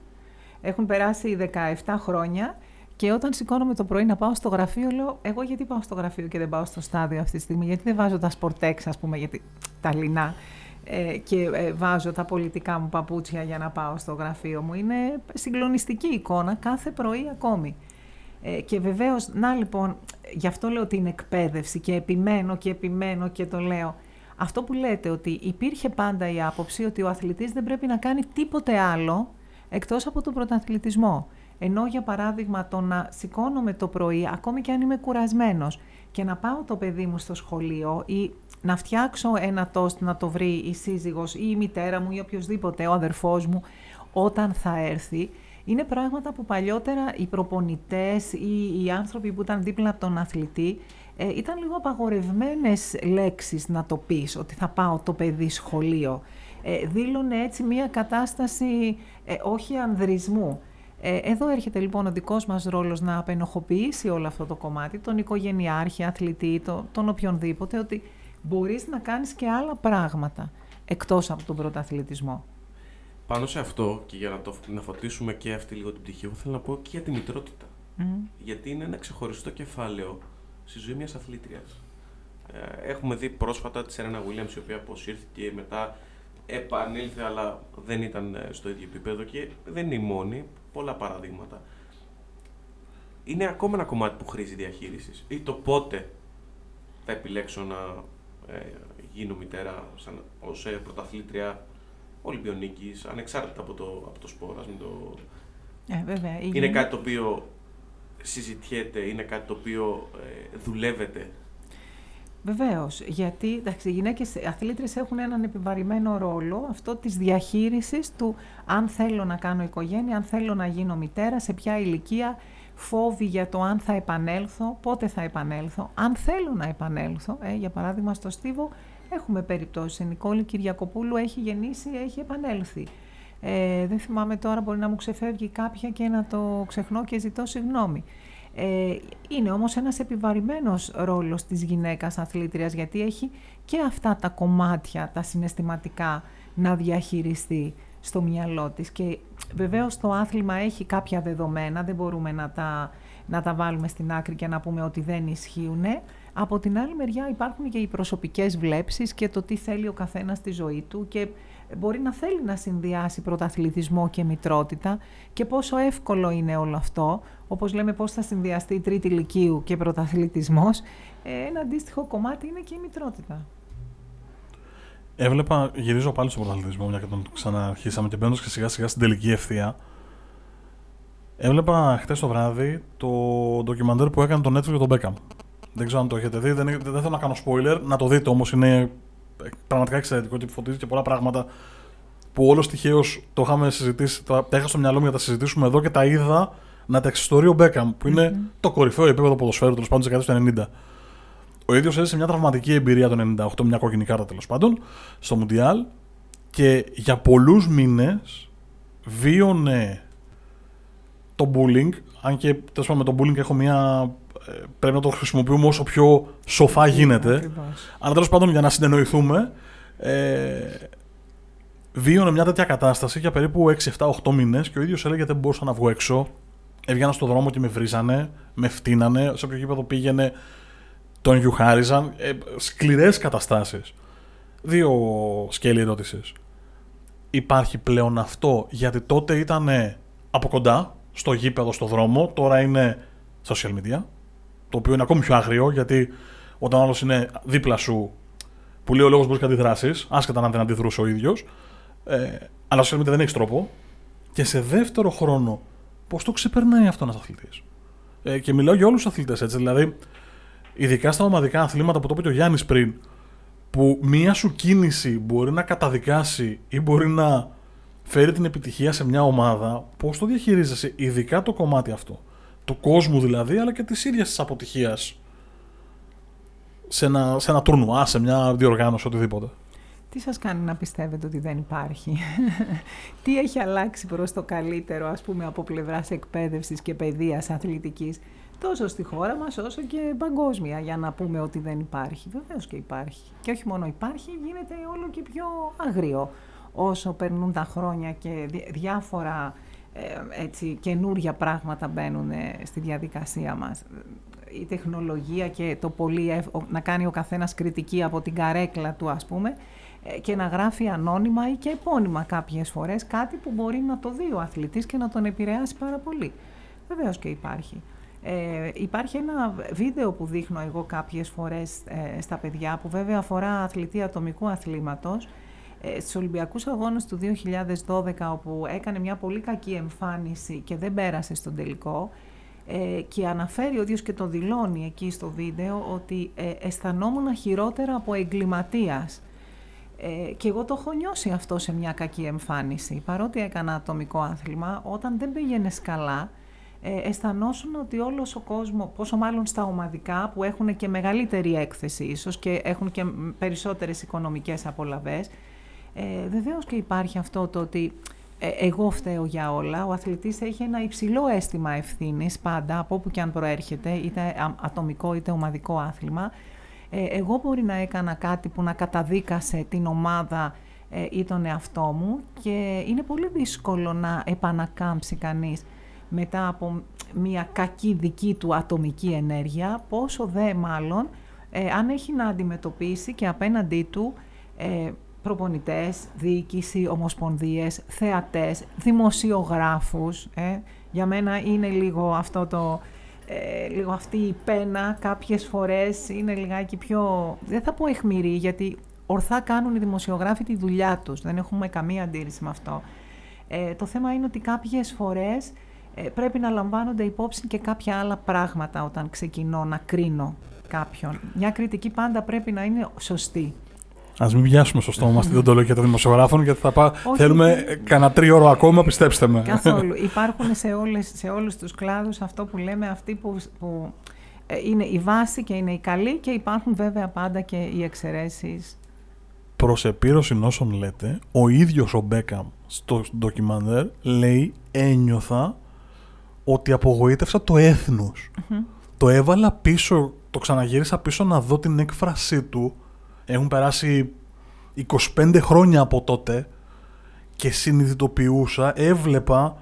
Έχουν περάσει 17 χρόνια και όταν σηκώνομαι το πρωί να πάω στο γραφείο, λέω: Εγώ γιατί πάω στο γραφείο και δεν πάω στο στάδιο αυτή τη στιγμή, Γιατί δεν βάζω τα σπορτέξ, ας πούμε, γιατί τα λινά ε, και ε, βάζω τα πολιτικά μου παπούτσια για να πάω στο γραφείο μου. Είναι συγκλονιστική εικόνα κάθε πρωί ακόμη. Ε, και βεβαίως, να λοιπόν, γι' αυτό λέω την εκπαίδευση και επιμένω και επιμένω και το λέω. Αυτό που λέτε ότι υπήρχε πάντα η άποψη ότι ο αθλητής δεν πρέπει να κάνει τίποτε άλλο εκτός από τον πρωταθλητισμό. Ενώ για παράδειγμα το να σηκώνομαι το πρωί, ακόμη και αν είμαι κουρασμένος, και να πάω το παιδί μου στο σχολείο ή να φτιάξω ένα τόστ να το βρει η σύζυγος ή η μητέρα μου ή οποιοδήποτε, ο αδερφός μου, όταν θα έρθει, είναι πράγματα που παλιότερα οι προπονητές ή οι άνθρωποι που ήταν δίπλα από τον αθλητή ε, ήταν λίγο απαγορευμένες λέξεις να το πεις, ότι θα πάω το παιδί σχολείο. Ε, δήλωνε έτσι μια κατάσταση ε, όχι ανδρισμού. Ε, εδώ έρχεται λοιπόν ο δικός μας ρόλος να απενοχοποιήσει όλο αυτό το κομμάτι, τον οικογενειάρχη, αθλητή, το, τον οποιονδήποτε, ότι μπορείς να κάνεις και άλλα πράγματα εκτός από τον πρωταθλητισμό. Πάνω σε αυτό και για να, το, να φωτίσουμε και αυτή λίγο την πτυχή, εγώ θέλω να πω και για τη μητρότητα. Γιατί είναι ένα ξεχωριστό κεφάλαιο στη ζωή μιας αθλήτριας. Ε, έχουμε δει πρόσφατα τη Σέρενα Williams, η οποία αποσύρθηκε μετά επανήλθε αλλά δεν ήταν ε, στο ίδιο επίπεδο και δεν είναι η μόνη, πολλά παραδείγματα. Είναι ακόμα ένα κομμάτι που χρήζει διαχείρισης ή το πότε θα επιλέξω να ε, γίνω μητέρα σαν, ως ε, πρωταθλήτρια Ολυμπιονίκης, ανεξάρτητα από το, από το σπόρα. Το... Ε, βέβαια, είναι κάτι το οποίο συζητιέται, είναι κάτι το οποίο ε, δουλεύεται Βεβαίως, γιατί εντάξει, οι γυναίκες αθλήτρες έχουν έναν επιβαρημένο ρόλο, αυτό της διαχείρισης του αν θέλω να κάνω οικογένεια, αν θέλω να γίνω μητέρα, σε ποια ηλικία, φόβοι για το αν θα επανέλθω, πότε θα επανέλθω, αν θέλω να επανέλθω. Ε, για παράδειγμα, στο Στίβο έχουμε περιπτώσεις. Η Νικόλη Κυριακοπούλου έχει γεννήσει, έχει επανέλθει. Ε, δεν θυμάμαι τώρα, μπορεί να μου ξεφεύγει κάποια και να το ξεχνώ και ζητώ συγγνώμη. Ε, είναι όμως ένας επιβαρημένος ρόλος της γυναίκας αθλήτριας γιατί έχει και αυτά τα κομμάτια, τα συναισθηματικά να διαχειριστεί στο μυαλό της και βεβαίως το άθλημα έχει κάποια δεδομένα, δεν μπορούμε να τα, να τα βάλουμε στην άκρη και να πούμε ότι δεν ισχύουν. Από την άλλη μεριά υπάρχουν και οι προσωπικές βλέψεις και το τι θέλει ο καθένας στη ζωή του και μπορεί να θέλει να συνδυάσει πρωταθλητισμό και μητρότητα και πόσο εύκολο είναι όλο αυτό, όπως λέμε πώς θα συνδυαστεί η τρίτη ηλικίου και πρωταθλητισμός, ε, ένα αντίστοιχο κομμάτι είναι και η μητρότητα. Έβλεπα, γυρίζω πάλι στον πρωταθλητισμό, μια και τον ξαναρχίσαμε και μπαίνοντας και σιγά σιγά στην τελική ευθεία. Έβλεπα χτες το βράδυ το ντοκιμαντέρ που έκανε το Netflix για τον Beckham. Δεν ξέρω αν το έχετε δει, δεν, δεν θέλω να κάνω spoiler, να το δείτε όμως, είναι πραγματικά εξαιρετικό και φωτίζει και πολλά πράγματα που όλος τυχαίως το είχαμε συζητήσει, τα, τα είχα στο μυαλό μου για να τα συζητήσουμε εδώ και τα είδα να τα εξιστορεί ο Μπέκαμ, που είναι mm-hmm. το κορυφαίο επίπεδο ποδοσφαίρου τέλος πάντων της δεκαετίας του 90. Ο ίδιος έζησε μια τραυματική εμπειρία το 98, μια κόκκινη κάρτα τέλος πάντων, στο Μουντιάλ και για πολλούς μήνες βίωνε το bullying. Αν και τέλος πάντων με το bullying έχω μια πρέπει να το χρησιμοποιούμε όσο πιο σοφά γίνεται. Αλλά τέλος πάντων για να συνεννοηθούμε, ε, βίωνε μια τέτοια κατάσταση για περίπου 6, 7, 8 μήνες και ο ίδιος έλεγε δεν μπορούσα να βγω έξω. Έβγαινα στον δρόμο και με βρίζανε, με φτύνανε, σε όποιο γήπεδο πήγαινε τον γιουχάριζαν. Ε, Σκληρές καταστάσεις. Δύο σκέλη ερώτησης. Υπάρχει πλέον αυτό γιατί τότε ήταν από κοντά, στο γήπεδο, στο δρόμο, τώρα είναι social media το οποίο είναι ακόμη πιο άγριο, γιατί όταν ο άλλος είναι δίπλα σου, που λέει ο λόγος μπορείς να αντιδράσεις, άσχετα αν δεν αντιδρούσε ο ίδιος, ε, αλλά στο δεν έχεις τρόπο. Και σε δεύτερο χρόνο, πώς το ξεπερνάει αυτό ένας αθλητής. Ε, και μιλάω για όλους τους αθλητές έτσι. Δηλαδή, ειδικά στα ομαδικά αθλήματα που το είπε ο Γιάννης πριν, που μία σου κίνηση μπορεί να καταδικάσει ή μπορεί να φέρει την επιτυχία σε μια ομάδα, πώς το διαχειρίζεσαι, ειδικά το κομμάτι αυτό του κόσμου δηλαδή, αλλά και της ίδιας της αποτυχίας σε ένα, σε ένα τουρνουά, σε μια διοργάνωση, οτιδήποτε. Τι σας κάνει να πιστεύετε ότι δεν υπάρχει; Τι έχει αλλάξει προς το καλύτερο, ας πούμε, από πλευράς εκπαίδευσης και παιδείας αθλητικής, τόσο στη χώρα μας όσο και παγκόσμια, για να πούμε ότι δεν υπάρχει; Βεβαίως και υπάρχει. Και όχι μόνο υπάρχει, γίνεται όλο και πιο αγρίο όσο περνούν τα χρόνια και διάφορα ε, έτσι, καινούργια πράγματα μπαίνουν ε, στη διαδικασία μας. Η τεχνολογία και το πολύ να κάνει ο καθένας κριτική από την καρέκλα του ας πούμε ε, και να γράφει ανώνυμα ή και επώνυμα κάποιες φορές κάτι που μπορεί να το δει ο αθλητής και να τον επηρεάσει πάρα πολύ. Βεβαίως και υπάρχει. Ε, υπάρχει ένα βίντεο που δείχνω εγώ κάποιες φορές στα παιδιά που βέβαια αφορά αθλητή ατομικού αθλήματος ε, στους Ολυμπιακούς Αγώνες του 2012 όπου έκανε μια πολύ κακή εμφάνιση και δεν πέρασε στον τελικό ε, και αναφέρει ο ίδιος και το δηλώνει εκεί στο βίντεο ότι ε, αισθανόμουν χειρότερα από εγκληματίας. Ε, και εγώ το έχω νιώσει αυτό σε μια κακή εμφάνιση. Παρότι έκανα ατομικό άθλημα, όταν δεν πήγαινες καλά, ε, αισθανόσουν ότι όλος ο κόσμο, πόσο μάλλον στα ομαδικά που έχουν και μεγαλύτερη έκθεση ίσως και έχουν και περισσότερες οικονομικές απολαβές, ε, βεβαίως και υπάρχει αυτό το ότι ε, εγώ φταίω για όλα. Ο αθλητής έχει ένα υψηλό αίσθημα ευθύνης πάντα, από όπου και αν προέρχεται, είτε ατομικό είτε ομαδικό άθλημα. Ε, εγώ μπορεί να έκανα κάτι που να καταδίκασε την ομάδα ε, ή τον εαυτό μου και είναι πολύ δύσκολο να επανακάμψει κανείς μετά από μια κακή δική του ατομική ενέργεια, πόσο δε μάλλον ε, αν έχει να αντιμετωπίσει και απέναντί του προπονητές, διοίκηση, ομοσπονδίες, θεατές, δημοσιογράφους. Ε. Για μένα είναι λίγο αυτό το... Ε, λίγο αυτή η πένα κάποιες φορές είναι λιγάκι πιο, δεν θα πω εχμηρή, γιατί ορθά κάνουν οι δημοσιογράφοι τη δουλειά τους, δεν έχουμε καμία αντίρρηση με αυτό. Ε, το θέμα είναι ότι κάποιες φορές ε, πρέπει να λαμβάνονται υπόψη και κάποια άλλα πράγματα όταν ξεκινώ να κρίνω κάποιον. Μια κριτική πάντα πρέπει να είναι σωστή. Α μην πιάσουμε στο στόμα στην οντολογία των δημοσιογράφων, γιατί θα πά... θέλουμε κανένα τρίωρο ακόμα, πιστέψτε με. Καθόλου. Υπάρχουν σε, όλες, σε όλους τους κλάδους αυτό που λέμε αυτοί που, που ε, είναι η βάση και είναι η καλή και υπάρχουν βέβαια πάντα και οι εξαιρέσεις. Προς επίρρωση όσων λέτε, ο ίδιος ο Μπέκαμ στο ντοκιμαντέρ λέει ένιωθα ότι απογοήτευσα το εθνος Το έβαλα πίσω, το ξαναγύρισα πίσω να δω την έκφρασή του. Έχουν περάσει 25 χρόνια από τότε και συνειδητοποιούσα, έβλεπα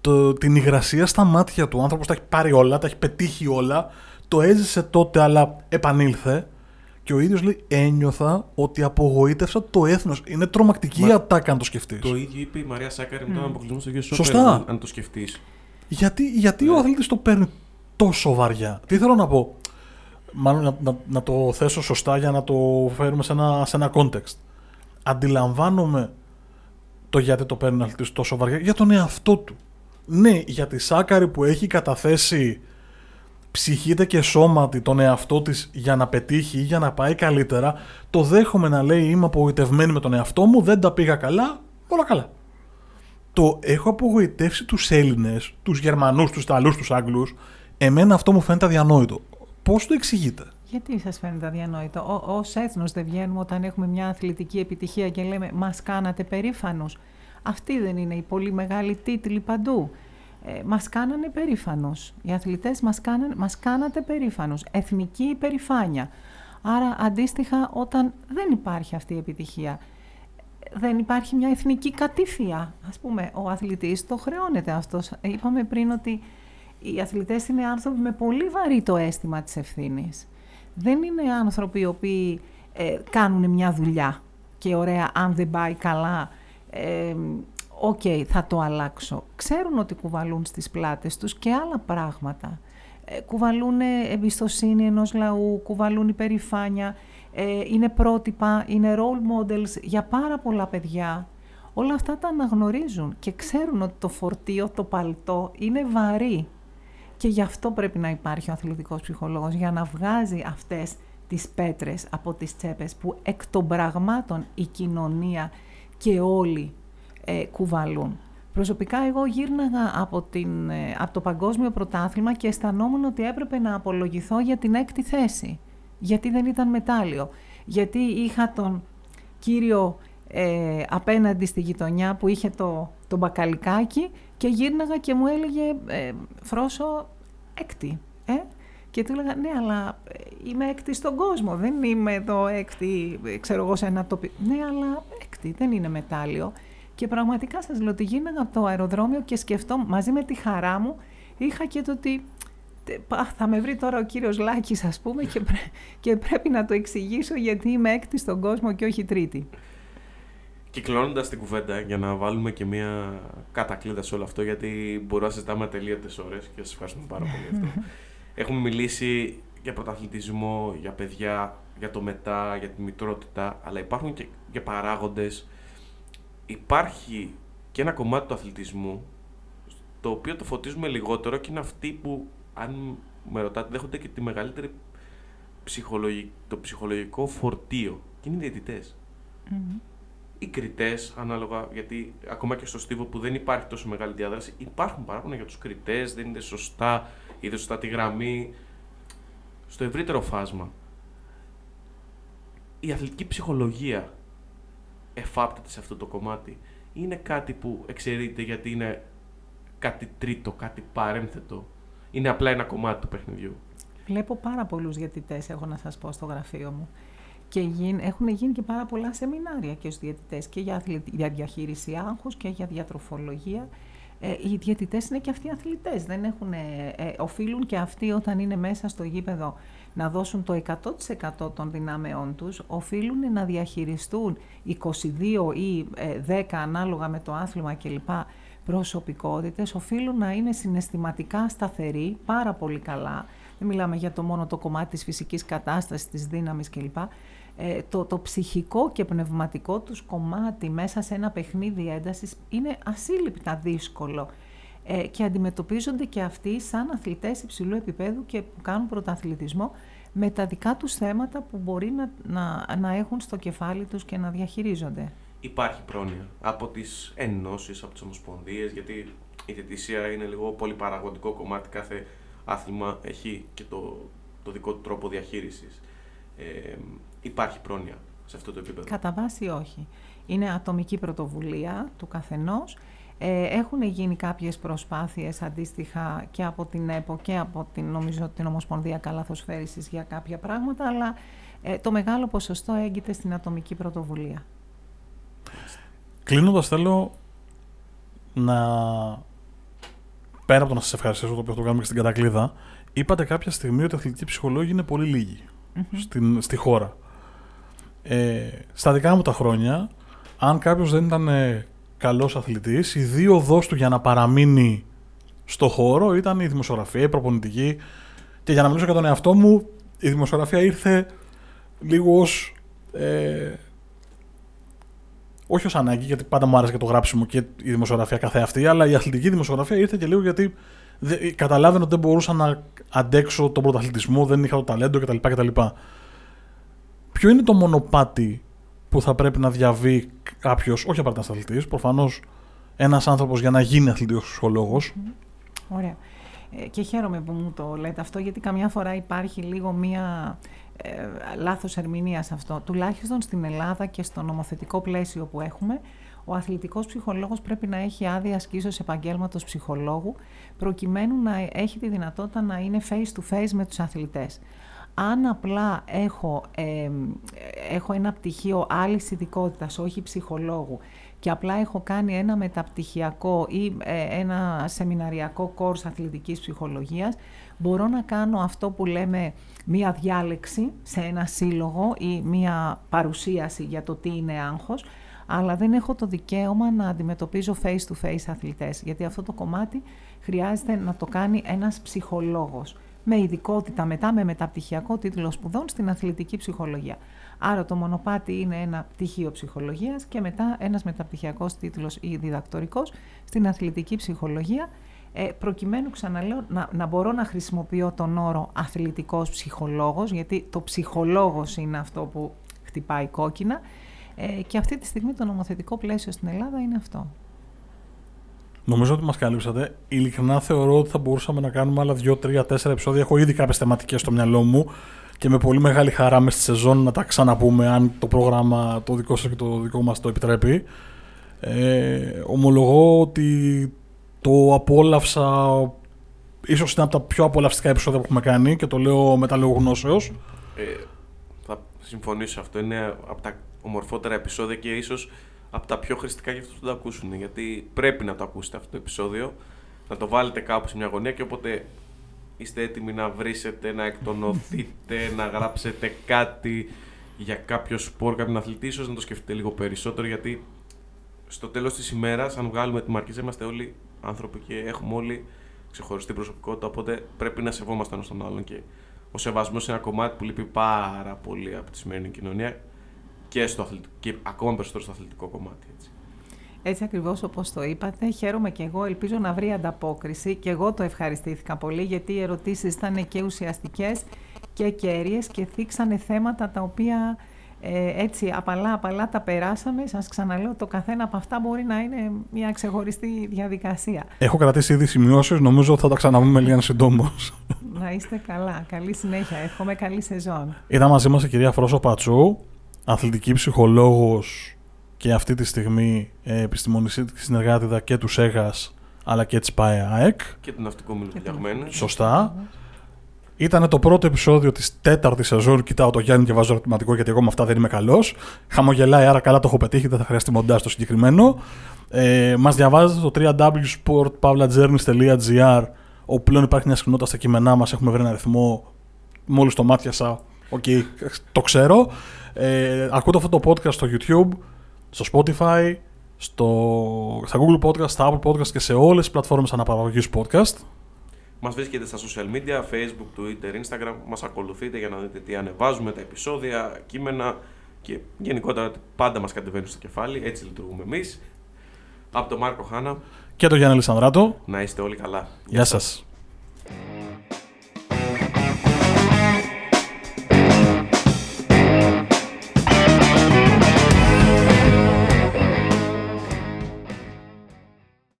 το, την υγρασία στα μάτια του. Ο άνθρωπος τα έχει πάρει όλα, τα έχει πετύχει όλα, το έζησε τότε αλλά επανήλθε και ο ίδιος λέει: Ένιωθα ότι απογοήτευσα το έθνος. Είναι τρομακτική Μα... ατάκα, αν το σκεφτείς. Το ίδιο είπε η Μαρία Σάκαρη με τον αποκλεισμό στο Γεσό. Σωστά. Αν το σκεφτείς. Γιατί, γιατί ναι. ο αθλητής το παίρνει τόσο βαριά. Τι θέλω να πω. Μάλλον να, να, να το θέσω σωστά για να το φέρουμε σε ένα, σε ένα context. Αντιλαμβάνομαι το γιατί το παίρνει ο αθλητής τόσο βαριά για τον εαυτό του. Ναι, για τη Σάκαρη που έχει καταθέσει ψυχήτε και σώματι τον εαυτό της για να πετύχει ή για να πάει καλύτερα, το δέχομαι να λέει είμαι απογοητευμένη με τον εαυτό μου, δεν τα πήγα καλά, όλα καλά. Το έχω απογοητεύσει τους Έλληνες, τους Γερμανούς, τους Ιταλούς, τους Άγγλους, εμένα αυτό μου φαίνεται αδιανόητο. Πώς το εξηγείτε; Γιατί σας φαίνεται αδιανόητο; Ω έθνος δεν βγαίνουμε όταν έχουμε μια αθλητική επιτυχία και λέμε Μας κάνατε περήφανου. Αυτή δεν είναι η πολύ μεγάλη τίτλη παντού ε, μας κάνανε περήφανος. Οι αθλητές μας, κάνανε, μας κάνατε περήφανος. Εθνική υπερηφάνεια. Άρα αντίστοιχα όταν δεν υπάρχει αυτή η επιτυχία, δεν υπάρχει μια εθνική κατήφεια. Ας πούμε, ο αθλητής το χρεώνεται αυτός. Ε, είπαμε πριν ότι οι αθλητές είναι άνθρωποι με πολύ βαρύ το αίσθημα της ευθύνης. Δεν είναι άνθρωποι οι οποίοι ε, κάνουν μια δουλειά και ωραία αν δεν πάει καλά ε, οκ, θα το αλλάξω. Ξέρουν ότι κουβαλούν στις πλάτες τους και άλλα πράγματα. Ε, κουβαλούν εμπιστοσύνη ενός λαού, κουβαλούν υπερηφάνεια, ε, είναι πρότυπα, είναι role models για πάρα πολλά παιδιά. Όλα αυτά τα αναγνωρίζουν και ξέρουν ότι το φορτίο, το παλτό είναι βαρύ. Και γι' αυτό πρέπει να υπάρχει ο αθλητικός ψυχολόγος, για να βγάζει αυτές τις πέτρες από τις τσέπες που εκ των πραγμάτων η κοινωνία και όλοι ε, κουβαλούν. Προσωπικά εγώ γύρναγα από, την, ε, από το παγκόσμιο πρωτάθλημα και αισθανόμουν ότι έπρεπε να απολογηθώ για την έκτη θέση. Γιατί δεν ήταν μετάλλιο. Γιατί είχα τον κύριο ε, απέναντι στη γειτονιά που είχε το, το μπακαλικάκι και γύρναγα και μου έλεγε ε, «Φρόσο έκτη». Ε; Και του έλεγα «Ναι, αλλά ε, είμαι έκτη στον κόσμο, δεν είμαι εδώ έκτη, ξέρω εγώ, σε ένα τοπίο». «Ναι, αλλά έκτη, δεν είναι μετάλλιο». Και πραγματικά σας λέω ότι γίναγα από το αεροδρόμιο και σκεφτώ μαζί με τη χαρά μου είχα και το ότι θα με βρει τώρα ο κύριος Λάκης ας πούμε και, και πρέπει να το εξηγήσω γιατί είμαι έκτη στον κόσμο και όχι τρίτη. Κυκλώνοντας την κουβέντα, για να βάλουμε και μια κατακλείδα σε όλο αυτό, γιατί μπορούμε να συζητάμε atelίωτε ώρες και σας ευχαριστούμε πάρα πολύ αυτό. Έχουμε μιλήσει για πρωταθλητισμό, για παιδιά, για το μετά, για τη μητρότητα, αλλά υπάρχουν και, και παράγοντες υπάρχει και ένα κομμάτι του αθλητισμού το οποίο το φωτίζουμε λιγότερο και είναι αυτοί που, αν με ρωτάτε, δέχονται και τη μεγαλύτερη το ψυχολογικό φορτίο και είναι οι διαιτητές. Mm-hmm. Οι κριτές, ανάλογα, γιατί ακόμα και στο στίβο που δεν υπάρχει τόσο μεγάλη διάδραση, υπάρχουν παράπονα για τους κριτές, δεν είναι σωστά, είδε σωστά τη γραμμή. Στο ευρύτερο φάσμα, η αθλητική ψυχολογία εφάπτεται σε αυτό το κομμάτι. Είναι κάτι που εξαιρείται γιατί είναι κάτι τρίτο, κάτι παρένθετο. Είναι απλά ένα κομμάτι του παιχνιδιού. Βλέπω πάρα πολλούς διαιτητές, έχω να σας πω, στο γραφείο μου. Και έχουν γίνει και πάρα πολλά σεμινάρια και στου διαιτητές και για, για διαχείριση άγχους και για διατροφολογία. Ε, οι διαιτητές είναι και αυτοί αθλητές. Δεν έχουν, ε, ε, οφείλουν και αυτοί όταν είναι μέσα στο γήπεδο να δώσουν το 100% των δυνάμεών τους, οφείλουν να διαχειριστούν 22 ή 10 ε, ανάλογα με το άθλημα κλπ. προσωπικότητες, οφείλουν να είναι συναισθηματικά σταθεροί, πάρα πολύ καλά. Δεν μιλάμε για το μόνο το κομμάτι της φυσικής κατάστασης, της δύναμης κλπ. Ε, το, το ψυχικό και πνευματικό τους κομμάτι μέσα σε ένα παιχνίδι έντασης είναι ασύλληπτα δύσκολο ε, και αντιμετωπίζονται και αυτοί σαν αθλητές υψηλού επίπεδου και που κάνουν πρωταθλητισμό με τα δικά τους θέματα που μπορεί να, να, να έχουν στο κεφάλι τους και να διαχειρίζονται. Υπάρχει πρόνοια από τις ενώσεις, από τις ομοσπονδίες, γιατί η διαιτησία είναι λίγο πολύ παραγωγικό κομμάτι, κάθε άθλημα έχει και το, το δικό του τρόπο διαχείρισης. Ε, υπάρχει πρόνοια σε αυτό το επίπεδο. Κατά βάση όχι. Είναι ατομική πρωτοβουλία του καθενός ε, έχουν γίνει κάποιες προσπάθειες αντίστοιχα και από την ΕΠΟ και από την, νομίζω, την Ομοσπονδία Καλαθοσφαίρησης για κάποια πράγματα, αλλά ε, το μεγάλο ποσοστό έγκυται στην ατομική πρωτοβουλία. Κλείνοντας θέλω να πέρα από το να σας ευχαριστήσω το οποίο το κάνουμε και στην κατακλείδα, είπατε κάποια στιγμή ότι οι αθλητικοί ψυχολόγοι είναι πολύ στην, στη χώρα. Ε, στα δικά μου τα χρόνια, αν κάποιος δεν ήταν καλός αθλητής, η δύο οδός του για να παραμείνει στο χώρο ήταν η δημοσιογραφία, η προπονητική και για να μιλήσω για τον εαυτό μου, η δημοσιογραφία ήρθε λίγο ως... Ε, όχι ως ανάγκη, γιατί πάντα μου άρεσε και το γράψιμο και η δημοσιογραφία καθεαυτή, αλλά η αθλητική δημοσιογραφία ήρθε και λίγο γιατί καταλάβαινε ότι δεν μπορούσα να αντέξω τον πρωταθλητισμό, δεν είχα το ταλέντο κτλ. κτλ. Ποιο είναι το μονοπάτι που θα πρέπει να διαβεί κάποιος, όχι απαραίτητα αθλητής, προφανώς ένας άνθρωπος για να γίνει αθλητικός ψυχολόγος. Ωραία. Ε, και χαίρομαι που μου το λέτε αυτό, γιατί καμιά φορά υπάρχει λίγο μία ε, λάθος ερμηνεία σε αυτό. Τουλάχιστον στην Ελλάδα και στο νομοθετικό πλαίσιο που έχουμε, ο αθλητικός ψυχολόγος πρέπει να έχει άδεια ασκήσεως επαγγέλματος ψυχολόγου, προκειμένου να έχει τη δυνατότητα να είναι face to face με τους αθλητές αν απλά έχω, έχω ένα πτυχίο άλλης ειδικότητας, όχι ψυχολόγου, και απλά έχω κάνει ένα μεταπτυχιακό ή ε, ένα σεμιναριακό κόρς αθλητικής ψυχολογίας, μπορώ να κάνω αυτό που λέμε μία διάλεξη σε ένα σύλλογο ή μία παρουσίαση για το τι είναι άγχος, αλλά δεν έχω το δικαίωμα να αντιμετωπίζω face-to-face αθλητές, γιατί αυτό το κομμάτι χρειάζεται να το κάνει ένας ψυχολόγος με ειδικότητα μετά με μεταπτυχιακό τίτλο σπουδών στην αθλητική ψυχολογία. Άρα το μονοπάτι είναι ένα πτυχίο ψυχολογίας και μετά ένας μεταπτυχιακός τίτλος ή διδακτορικός στην αθλητική ψυχολογία ε, προκειμένου ξαναλέω να, να μπορώ να χρησιμοποιώ τον όρο αθλητικός ψυχολόγος γιατί το ψυχολόγος είναι αυτό που χτυπάει κόκκινα ε, και αυτή τη στιγμή το νομοθετικό πλαίσιο στην Ελλάδα είναι αυτό. Νομίζω ότι μας καλύψατε. Ειλικρινά θεωρώ ότι θα μπορούσαμε να κάνουμε άλλα 2, 3, 4 επεισόδια. Έχω ήδη κάποιες θεματικές στο μυαλό μου και με πολύ μεγάλη χαρά μες στη σεζόν να τα ξαναπούμε αν το πρόγραμμα το δικό σας και το δικό μας το επιτρέπει. Ε, ομολογώ ότι το απόλαυσα ίσως είναι από τα πιο απολαυστικά επεισόδια που έχουμε κάνει και το λέω με τα λόγω γνώσεως. Ε, θα συμφωνήσω αυτό. Είναι από τα ομορφότερα επεισόδια και ίσως από τα πιο χρηστικά για αυτούς που το ακούσουν. Γιατί πρέπει να το ακούσετε αυτό το επεισόδιο, να το βάλετε κάπου σε μια γωνία και όποτε είστε έτοιμοι να βρίσετε, να εκτονωθείτε, να γράψετε κάτι για κάποιο σπορ, κάποιον αθλητή, ίσως να το σκεφτείτε λίγο περισσότερο γιατί στο τέλος της ημέρας, αν βγάλουμε τη μαρκίζα, είμαστε όλοι άνθρωποι και έχουμε όλοι ξεχωριστή προσωπικότητα. Οπότε πρέπει να σεβόμαστε ένας τον άλλον. Και ο σεβασμός είναι ένα κομμάτι που λείπει πάρα πολύ από τη σημερινή κοινωνία και, στο αθλητικό, και ακόμα περισσότερο στο αθλητικό κομμάτι. Έτσι. Έτσι ακριβώς όπως το είπατε, χαίρομαι και εγώ, ελπίζω να βρει ανταπόκριση και εγώ το ευχαριστήθηκα πολύ γιατί οι ερωτήσεις ήταν και ουσιαστικές και κέρυες και θίξανε θέματα τα οποία ε, έτσι απαλά απαλά τα περάσαμε. Σας ξαναλέω, το καθένα από αυτά μπορεί να είναι μια ξεχωριστή διαδικασία. Έχω κρατήσει ήδη σημειώσεις, νομίζω ότι θα τα ξαναβούμε λίγα συντόμως. Να είστε καλά. Καλή συνέχεια. Εύχομαι καλή σεζόν. Ήταν μαζί μας η κυρία Φρόσο Πατσού, αθλητική ψυχολόγος και αυτή τη στιγμή ε, επιστημονική συνεργάτηδα και του ΣΕΓΑΣ αλλά και της ΠΑΕΑΕΚ. Και του Ναυτικού Μιλοδιαγμένου. Σωστά. Ήταν το πρώτο επεισόδιο της τέταρτης σεζόν. Κοιτάω το Γιάννη και βάζω ερωτηματικό γιατί εγώ με αυτά δεν είμαι καλός. Χαμογελάει, άρα καλά το έχω πετύχει. Δεν θα χρειαστεί μοντάζ το συγκεκριμένο. Ε, Μας διαβάζετε στο www.sport παύλα journeys.gr όπου πλέον υπάρχει μια συχνότητα στα κείμενά μας. Έχουμε βρει ένα ρυθμό μόλις το μάτιασα, οκ, το ξέρω. Ε, ακούτε αυτό το podcast στο YouTube, στο Spotify, στο, στα Google Podcast, στα Apple Podcast και σε όλες τις πλατφόρμες αναπαραγωγής podcast. Μας βρίσκεται στα social media, Facebook, Twitter, Instagram. Μας ακολουθείτε για να δείτε τι ανεβάζουμε, τα επεισόδια, κείμενα και γενικότερα πάντα μας κατεβαίνουν στο κεφάλι. Έτσι λειτουργούμε εμείς. Από τον Μάρκο Χάνα, Και το Γιάννη Λισανδράτο. να είστε όλοι καλά. Γεια σας.